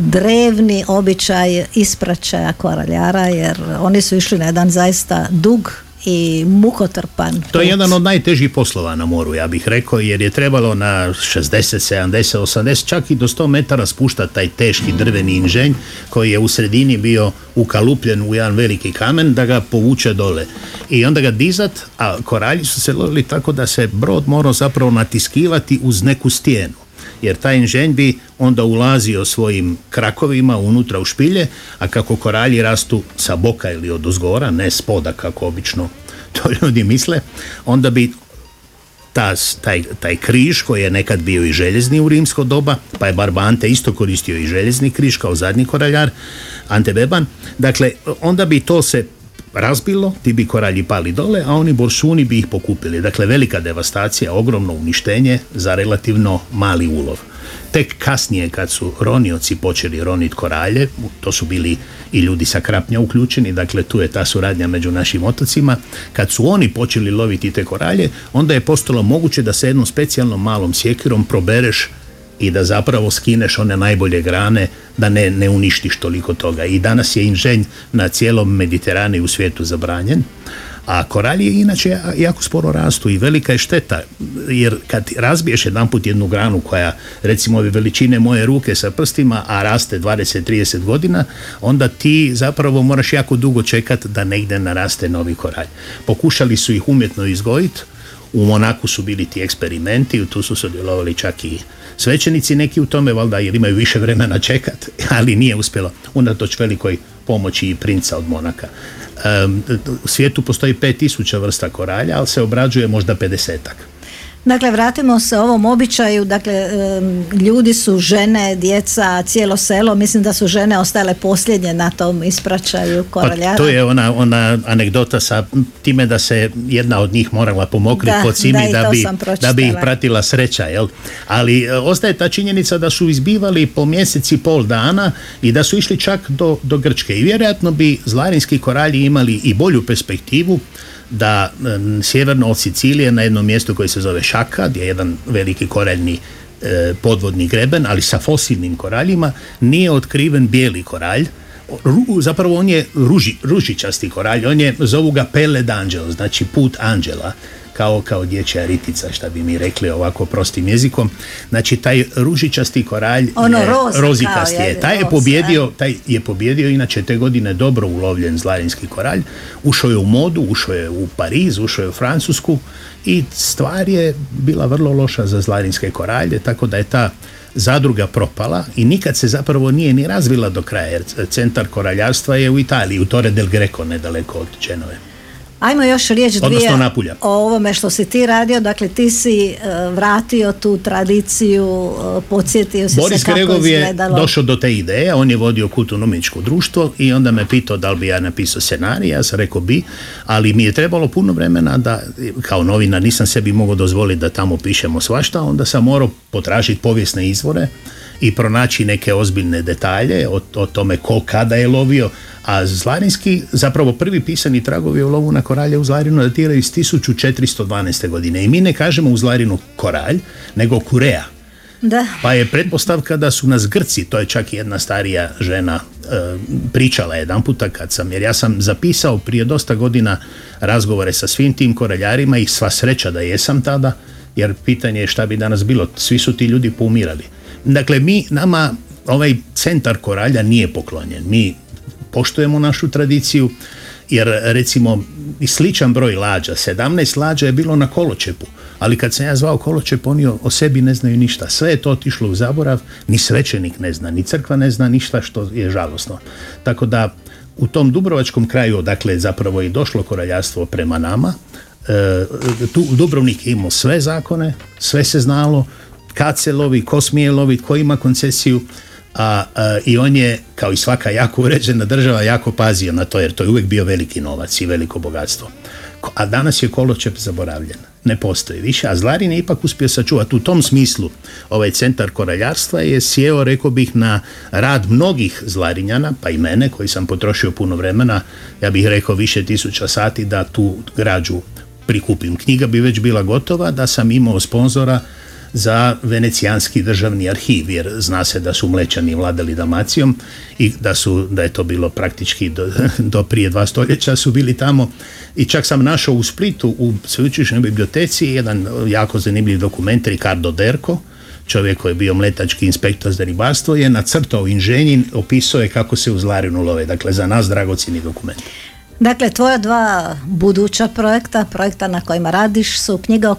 drevni običaj ispraćaja koraljara, jer oni su išli na jedan zaista dug i mukotrpan To je jedan od najtežih poslova na moru, ja bih rekao, jer je trebalo na 60, 70, 80, čak i do 100 metara spuštati taj teški drveni inženj koji je u sredini bio ukalupljen u jedan veliki kamen da ga povuče dole. I onda ga dizat, a koralji su se lovili tako da se brod morao zapravo natiskivati uz neku stijenu jer taj inženj bi onda ulazio svojim krakovima unutra u špilje, a kako koralji rastu sa boka ili od uzgora, ne spoda kako obično to ljudi misle, onda bi ta, taj, taj križ koji je nekad bio i željezni u rimsko doba, pa je Barbante isto koristio i željezni križ kao zadnji koraljar, Ante Beban. Dakle, onda bi to se razbilo, ti bi koralji pali dole, a oni borsuni bi ih pokupili. Dakle, velika devastacija, ogromno uništenje za relativno mali ulov. Tek kasnije kad su ronioci počeli ronit koralje, to su bili i ljudi sa krapnja uključeni, dakle tu je ta suradnja među našim otocima, kad su oni počeli loviti te koralje, onda je postalo moguće da se jednom specijalnom malom sjekirom probereš i da zapravo skineš one najbolje grane da ne, ne uništiš toliko toga. I danas je inženj na cijelom Mediteranu i u svijetu zabranjen. A koralje inače jako sporo rastu i velika je šteta jer kad razbiješ jedanput jednu granu koja recimo ove veličine moje ruke sa prstima, a raste 20-30 godina, onda ti zapravo moraš jako dugo čekat da negdje naraste novi koralj. Pokušali su ih umjetno izgojiti, u Monaku su bili ti eksperimenti, tu su sudjelovali čak i svećenici neki u tome, valjda jer imaju više vremena čekat, ali nije uspjelo, unatoč velikoj pomoći i princa od Monaka. U svijetu postoji 5000 vrsta koralja, ali se obrađuje možda 50-ak. Dakle, vratimo se ovom običaju, dakle, ljudi su žene, djeca, cijelo selo, mislim da su žene ostale posljednje na tom ispraćaju koraljara. Pa to je ona, ona anegdota sa time da se jedna od njih morala pomokriti po cimi da, da, bi, da bi ih pratila sreća, jel? Ali e, ostaje ta činjenica da su izbivali po mjeseci pol dana i da su išli čak do, do Grčke i vjerojatno bi zlarinski koralji imali i bolju perspektivu da sjeverno od Sicilije na jednom mjestu koji se zove Šaka, gdje je jedan veliki koraljni e, podvodni greben, ali sa fosilnim koraljima, nije otkriven bijeli koralj, Ru- zapravo on je ruži, ružičasti koralj, on je, zovu ga Pele d'Angelo, znači put anđela, kao, kao dječja ritica, šta bi mi rekli ovako prostim jezikom. Znači, taj ružičasti koralj Ono je roza rozikasti kao, je. je, Taj je roza, pobjedio, taj je pobjedio inače te godine dobro ulovljen zlarinski koralj. Ušao je u modu, ušao je u Pariz, ušao je u Francusku i stvar je bila vrlo loša za zlarinske koralje, tako da je ta zadruga propala i nikad se zapravo nije ni razvila do kraja, jer centar koraljarstva je u Italiji, u Torre del Greco, nedaleko od Čenove. Ajmo još riječ dvije Napulja. o ovome što si ti radio, dakle ti si e, vratio tu tradiciju, e, podsjetio si Boris se kako Gregov je došao do te ideje, on je vodio kulturno-umjetničko društvo i onda me pitao da li bi ja napisao scenarij, ja sam rekao bi, ali mi je trebalo puno vremena da, kao novinar, nisam sebi mogao dozvoliti da tamo pišemo svašta, onda sam morao potražiti povijesne izvore i pronaći neke ozbiljne detalje o, o tome ko kada je lovio, a Zlarinski, zapravo prvi pisani tragovi o lovu na koralje u Zlarinu datiraju iz 1412. godine i mi ne kažemo u Zlarinu koralj, nego kurea. Da. Pa je pretpostavka da su nas Grci, to je čak i jedna starija žena e, pričala jedan puta kad sam, jer ja sam zapisao prije dosta godina razgovore sa svim tim koraljarima i sva sreća da jesam tada, jer pitanje je šta bi danas bilo, svi su ti ljudi poumirali. Dakle, mi, nama ovaj centar koralja nije poklonjen, mi poštujemo našu tradiciju, jer recimo i sličan broj lađa, 17 lađa je bilo na koločepu, ali kad sam ja zvao koločep, oni o, sebi ne znaju ništa. Sve je to otišlo u zaborav, ni svećenik ne zna, ni crkva ne zna ništa što je žalosno. Tako da u tom dubrovačkom kraju, odakle je zapravo i došlo koraljarstvo prema nama, e, tu Dubrovnik je imao sve zakone, sve se znalo, kad se lovi, ko smije ko ima koncesiju, a, a, i on je, kao i svaka jako uređena država, jako pazio na to, jer to je uvijek bio veliki novac i veliko bogatstvo. A danas je koločep zaboravljen. Ne postoji više, a Zlarin je ipak uspio sačuvati. U tom smislu ovaj centar koraljarstva je sjeo, rekao bih, na rad mnogih Zlarinjana, pa i mene, koji sam potrošio puno vremena, ja bih rekao više tisuća sati da tu građu prikupim. Knjiga bi već bila gotova da sam imao sponzora za venecijanski državni arhiv, jer zna se da su mlečani vladali Dalmacijom i da, su, da je to bilo praktički do, do prije dva stoljeća su bili tamo. I čak sam našao u Splitu u sveučilišnoj biblioteci jedan jako zanimljiv dokument Ricardo Derko čovjek koji je bio mletački inspektor za ribarstvo je nacrtao inženjin, opisao je kako se u Zlarinu love, dakle za nas dragocjeni dokument. Dakle, tvoja dva buduća projekta, projekta na kojima radiš su knjiga o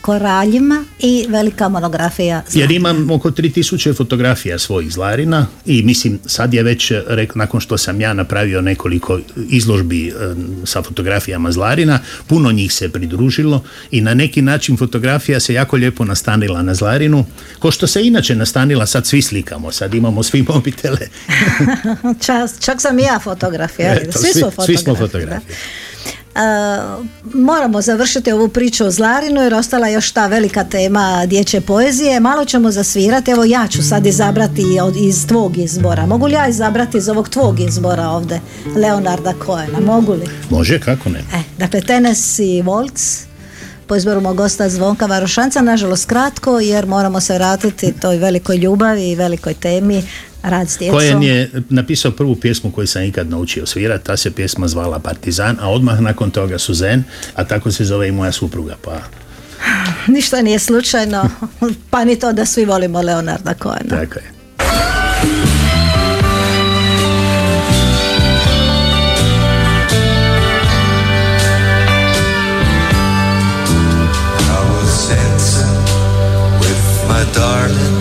koraljima i velika monografija Jer Zlarina. imam oko 3000 fotografija svojih zlarina i mislim sad je već, eh, rek, nakon što sam ja napravio nekoliko izložbi eh, sa fotografijama zlarina, puno njih se pridružilo i na neki način fotografija se jako lijepo nastanila na zlarinu, ko što se inače nastanila, sad svi slikamo, sad imamo svi mobitele. Čas, čak sam i ja fotograf, je li? Eto, svi, svi- su svi smo fotografi. fotografi. da. A, moramo završiti ovu priču o Zlarinu jer ostala još ta velika tema dječje poezije. Malo ćemo zasvirati, evo ja ću sad izabrati od, iz tvog izbora. Mogu li ja izabrati iz ovog tvog izbora ovdje, Leonarda Cohena? Mogu li? Može, kako ne? E, dakle, Tennessee Waltz, po izboru mog gosta Zvonka Varošanca, nažalost kratko, jer moramo se vratiti toj velikoj ljubavi i velikoj temi rad s djecom. Kojen je napisao prvu pjesmu koju sam ikad naučio svirati, ta se pjesma zvala Partizan, a odmah nakon toga Suzen, a tako se zove i moja supruga, pa Ništa nije slučajno, pa ni to da svi volimo Leonarda Cohena. tako je. My darling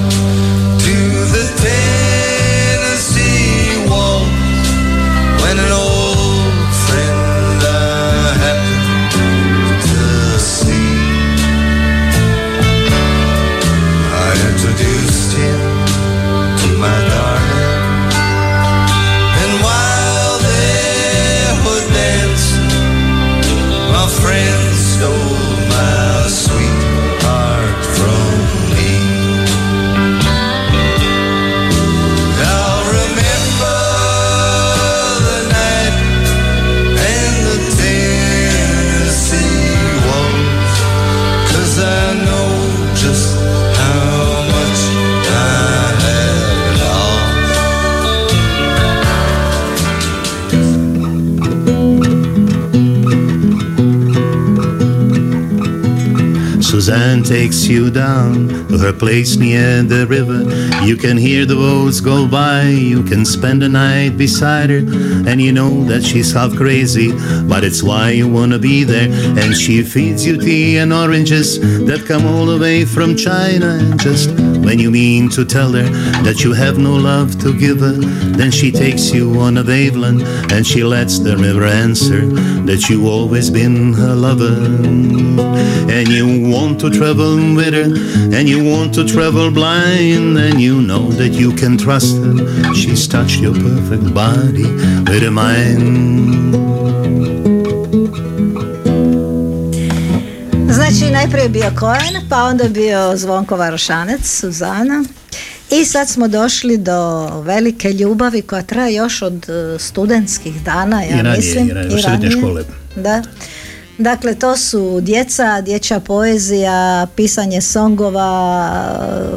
Suzanne takes you down to her place near the river. You can hear the boats go by, you can spend the night beside her, and you know that she's half crazy, but it's why you wanna be there. And she feeds you tea and oranges that come all the way from China. And just when you mean to tell her that you have no love to give her, then she takes you on a waveland and she lets the river answer that you always been her lover. And you want to travel with her, and you want to travel blind, and you know that you can trust her. She's touched your perfect body with her mind. Najprije je bio Cohen, pa onda je bio Zvonko Varošanec, Suzana. I sad smo došli do velike ljubavi koja traje još od e, studentskih dana, ja I ranije, mislim. i ranije, od srednje škole. Da. Dakle, to su djeca, dječja poezija, pisanje songova,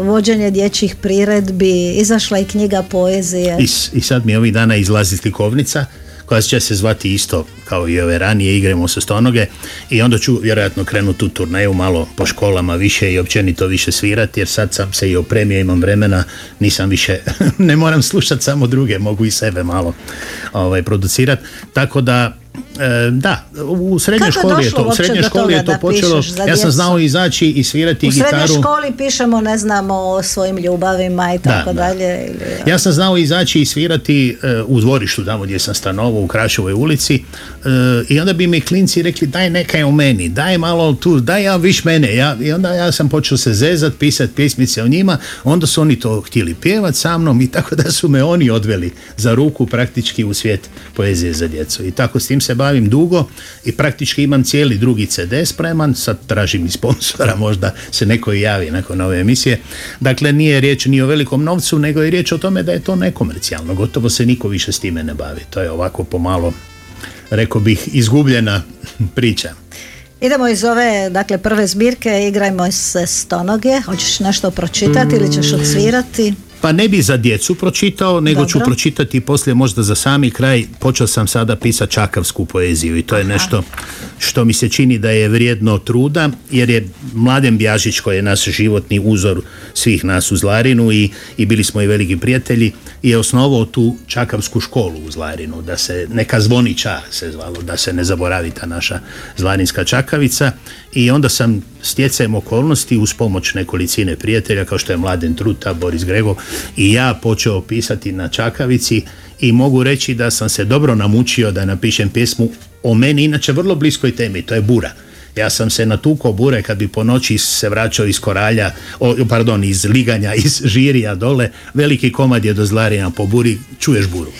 vođenje dječjih priredbi, izašla i knjiga poezije. I, I sad mi ovih dana izlazi slikovnica koja će se zvati isto kao i ove ranije igramo sa stonoge i onda ću vjerojatno krenuti u turneju malo po školama više i općenito više svirati jer sad sam se i opremio, imam vremena, nisam više, ne moram slušati samo druge, mogu i sebe malo ovaj, producirati. Tako da e, da, u srednjoj Kako školi je to, u srednjoj školi je to da počelo, ja sam znao izaći i svirati U srednjoj gitaru. školi pišemo, ne znamo, o svojim ljubavima i tako da. dalje. Ili, Ja sam znao izaći i svirati e, u dvorištu tamo gdje sam stanovao u Krašovoj ulici i onda bi mi klinci rekli daj neka je u meni, daj malo tu, daj ja viš mene. Ja, I onda ja sam počeo se zezat, pisati pjesmice o njima, onda su oni to htjeli pjevat sa mnom i tako da su me oni odveli za ruku praktički u svijet poezije za djecu. I tako s tim se bavim dugo i praktički imam cijeli drugi CD spreman, sad tražim i sponsora, možda se neko i javi nakon ove emisije. Dakle, nije riječ ni o velikom novcu, nego je riječ o tome da je to nekomercijalno. Gotovo se niko više s time ne bavi. To je ovako pomalo, rekao bih, izgubljena priča. Idemo iz ove, dakle, prve zbirke, igrajmo se stonoge. Hoćeš nešto pročitati ili ćeš odsvirati? Pa ne bi za djecu pročitao, nego ću Dobro. pročitati poslije možda za sami kraj. Počeo sam sada pisati čakavsku poeziju i to je nešto što mi se čini da je vrijedno truda, jer je Mladen Bjažić koji je naš životni uzor svih nas u Zlarinu i, i bili smo i veliki prijatelji, je osnovao tu čakavsku školu u Zlarinu, da se neka zvoniča se zvalo, da se ne zaboravi ta naša zlarinska čakavica i onda sam stjecajem okolnosti uz pomoć nekolicine prijatelja kao što je Mladen Truta, Boris Grego i ja počeo pisati na čakavici i mogu reći da sam se dobro namučio da napišem pjesmu o meni inače vrlo bliskoj temi, to je bura. Ja sam se natukao bure kad bi po noći se vraćao iz koralja, o, pardon, iz liganja, iz žirija dole, veliki komad je do Zlarina po buri, čuješ buru.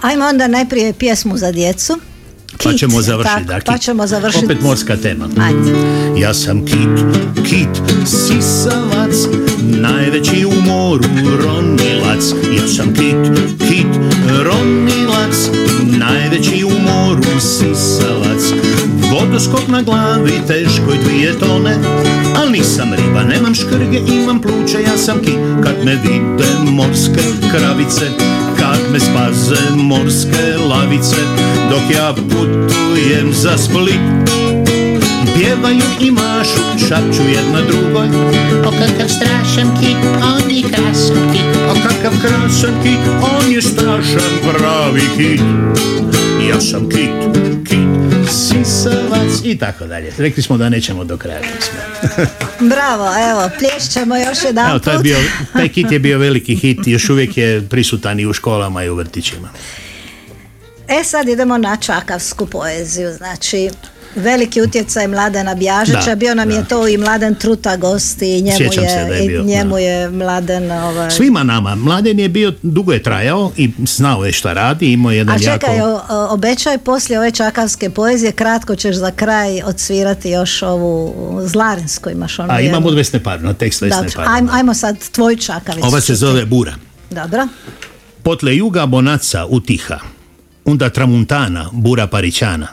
Ajmo onda najprije pjesmu za djecu. Pa Kit, ćemo završiti, da, Pa ćemo završiti. Opet morska tema. Ajde. Ja sam kit, kit, sisavac, najveći u moru ronilac. Ja sam kit, kit, ronilac, najveći u moru sisavac. Vodoskok na glavi, teško je dvije tone, al nisam riba, nemam škrge, imam pluće, ja sam kit. Kad me vide morske kravice, kad me spaze morske lavice, dok ja putujem za Split. Pjevaju i mašu, šapću jedna drugoj O kakav strašan kit, on je krasan kit A kakav krasan kit, on je strašan pravi kit Ja sam kit, kit, sisavac i tako dalje. Rekli smo da nećemo do kraja. Bravo, evo, plješćemo još jedan Evo, taj, je bio, taj kit je bio veliki hit, još uvijek je prisutan i u školama i u vrtićima. E sad idemo na čakavsku poeziju, znači veliki utjecaj Mladena Bjažića, Da, bio nam da. je to i Mladen Truta gost i njemu Sjećam je, je i bio, njemu da. je Mladen ovaj, Svima nama, mladen je bio, dugo je trajao i znao je šta radi, imao je jedan A čekaj, jako... o- obećaj poslije ove čakavske poezije, kratko ćeš za kraj odsvirati još ovu Zlarinsku, imaš onu A imam jednu. od Vesne Parno, tekst Vesne Parno. ajmo, ajmo sad tvoj čakavicu. Ova se zove Bura. Dobro. Potle juga bonaca utiha, onda tramuntana, bura parićana.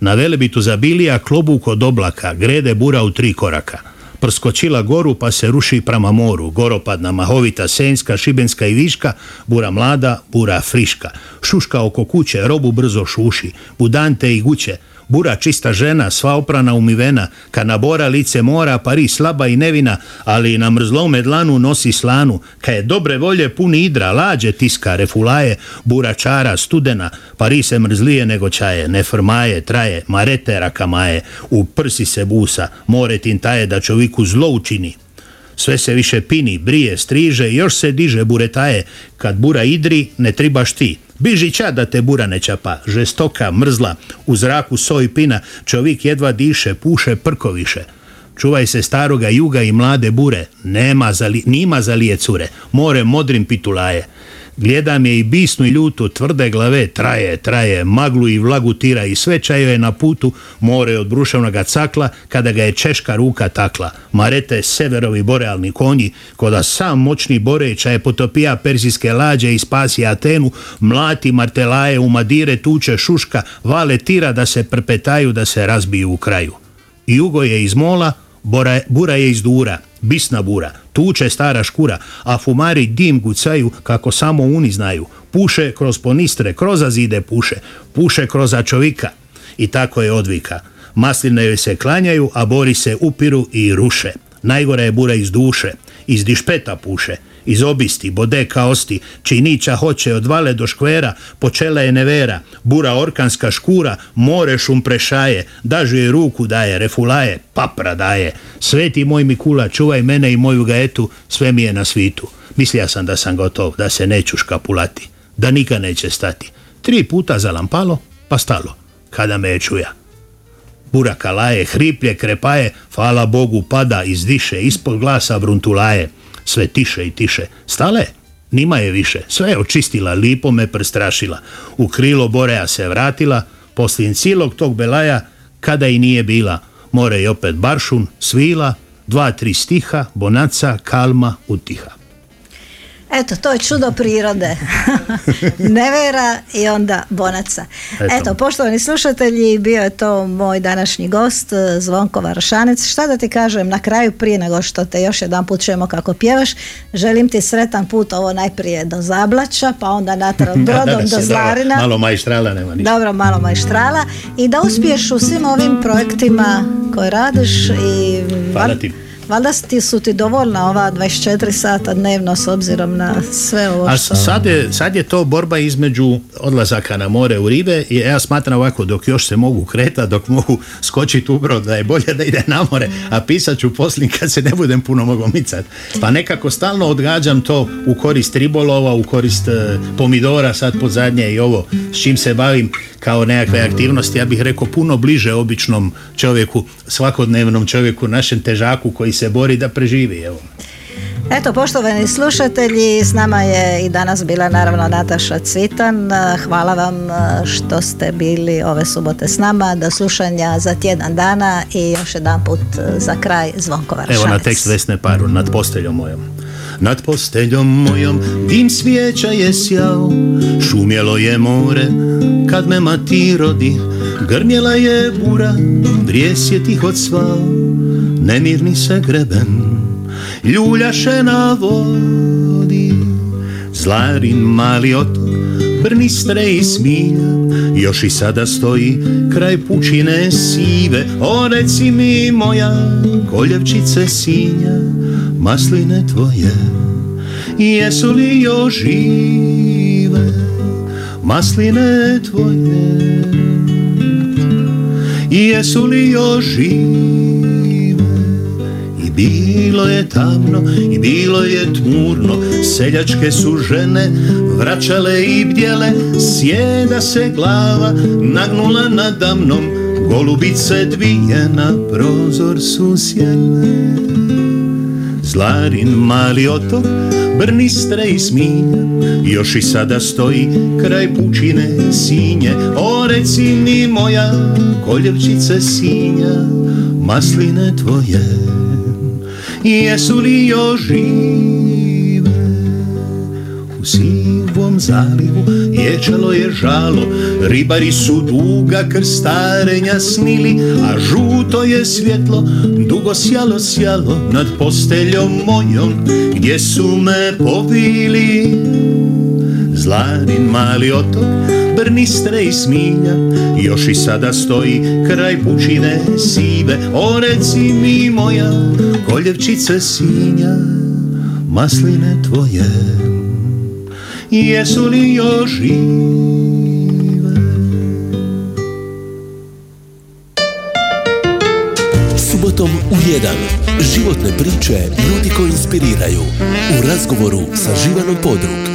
Na velebitu zabilija klobuk od oblaka, grede bura u tri koraka. Prskočila goru pa se ruši prama moru, goropadna, mahovita, senjska, šibenska i viška, bura mlada, bura friška. Šuška oko kuće, robu brzo šuši, budante i guće, Bura čista žena, sva oprana umivena, kana bora lice mora, pari slaba i nevina, ali na mrzlome dlanu nosi slanu, ka je dobre volje puni idra, lađe tiska, refulaje, bura čara, studena, pari se mrzlije nego čaje, ne frmaje, traje, marete rakamaje, u prsi se busa, more tintaje da čoviku zlo učini. Sve se više pini, brije, striže, još se diže buretaje. Kad bura idri, ne tribaš ti. Biži ča da te bura ne čapa. Žestoka, mrzla, u zraku soj pina, čovik jedva diše, puše prkoviše. Čuvaj se staroga juga i mlade bure, nema za nima za lije cure, more modrim pitulaje. Gledam je i bisnu i ljutu, tvrde glave, traje, traje, maglu i vlagu tira i sve čaje na putu, more od bruševnoga cakla, kada ga je češka ruka takla. Marete, severovi borealni konji, koda sam moćni boreća je potopija persijske lađe i spasi Atenu, mlati martelaje u madire tuče šuška, vale tira da se prpetaju, da se razbiju u kraju. Jugo je iz mola, bora, bura je iz dura, bisna bura, tuče stara škura, a fumari dim gucaju kako samo oni znaju. Puše kroz ponistre, kroz zide puše, puše kroz čovika. I tako je odvika. Masline joj se klanjaju, a bori se upiru i ruše. Najgora je bura iz duše, iz dišpeta puše, iz obisti, bode kaosti, činića hoće od vale do škvera, počela je nevera, bura orkanska škura, more šum prešaje, dažu je ruku daje, refulaje, papra daje. Sveti moj Mikula, čuvaj mene i moju gaetu, sve mi je na svitu. Mislija sam da sam gotov, da se neću škapulati, da nikad neće stati. Tri puta zalampalo, pa stalo, kada me je čuja. Buraka laje, hriplje, krepaje, hvala Bogu pada, izdiše, ispod glasa bruntulaje. Sve tiše i tiše. Stale? Nima je više. Sve je očistila, lipo me prestrašila. U krilo Boreja se vratila, poslije cijelog tog belaja, kada i nije bila. More i opet baršun, svila, dva, tri stiha, bonaca, kalma, utiha. Eto, to je čudo prirode. Nevera i onda Bonaca. Eto. Eto. poštovani slušatelji, bio je to moj današnji gost, eh, Zvonko Varošanec. Šta da ti kažem, na kraju prije nego što te još jedan put čujemo kako pjevaš, želim ti sretan put ovo najprije do Zablaća, pa onda natrag brodom do je dobro, Zlarina. Malo majstrala nema ništa. Dobro, malo majštrala i da uspiješ u svim ovim projektima koje radiš i Hvala val- ti. Valjda ti su ti dovoljna ova 24 sata dnevno s obzirom na sve ovo A što... sad je, sad je to borba između odlazaka na more u ribe i ja smatram ovako dok još se mogu kretati, dok mogu skočiti u brod da je bolje da ide na more, a pisat ću poslije kad se ne budem puno mogao micat. Pa nekako stalno odgađam to u korist ribolova, u korist e, pomidora sad pod zadnje i ovo s čim se bavim kao nekakve aktivnosti, ja bih rekao puno bliže običnom čovjeku, svakodnevnom čovjeku, našem težaku koji se bori da preživi. Evo. Eto, poštovani slušatelji, s nama je i danas bila naravno Nataša Cvitan. Hvala vam eh, što ste bili ove subote s nama. Do slušanja za tjedan dana i još jedan put eh, za kraj Zvonko Evo na tekst Vesne Paru, nad posteljom mojom. Nad posteljom mojom dim svijeća je sjao, šumjelo je more, kad me mati rodi, grmjela je bura, vries je cvao, nemirni se greben, ljuljaše na vodi. Zlarin mali otok, brnistre i smilja, još i sada stoji kraj pučine sive. O reci mi moja, koljevčice sinja, masline tvoje, jesu li još žive? Masline tvoje, jesu li još žive? I bilo je tamno i bilo je tmurno Seljačke su žene vraćale i bdjele Sjeda se glava nagnula nadamnom Golubice dvije na prozor su sjele Zlarin mali otok, brnistre i smilja Još i sada stoji kraj pučine sinje O reci mi moja, koljevčice sinja Masline tvoje, jesu li još žive? U zalivu ječalo je žalo. Ribari su duga krstarenja snili A žuto je svjetlo, dugo sjalo sjalo Nad posteljom mojom, gdje su me povili Zlarin mali otok, brnistre i smilja Još i sada stoji kraj pučine sive. O reci mi moja, koljevčice sinja Masline tvoje, jesu li još žive? Subotom u 1. Životne priče ljudi koji inspiriraju. U razgovoru sa Živanom Podrug.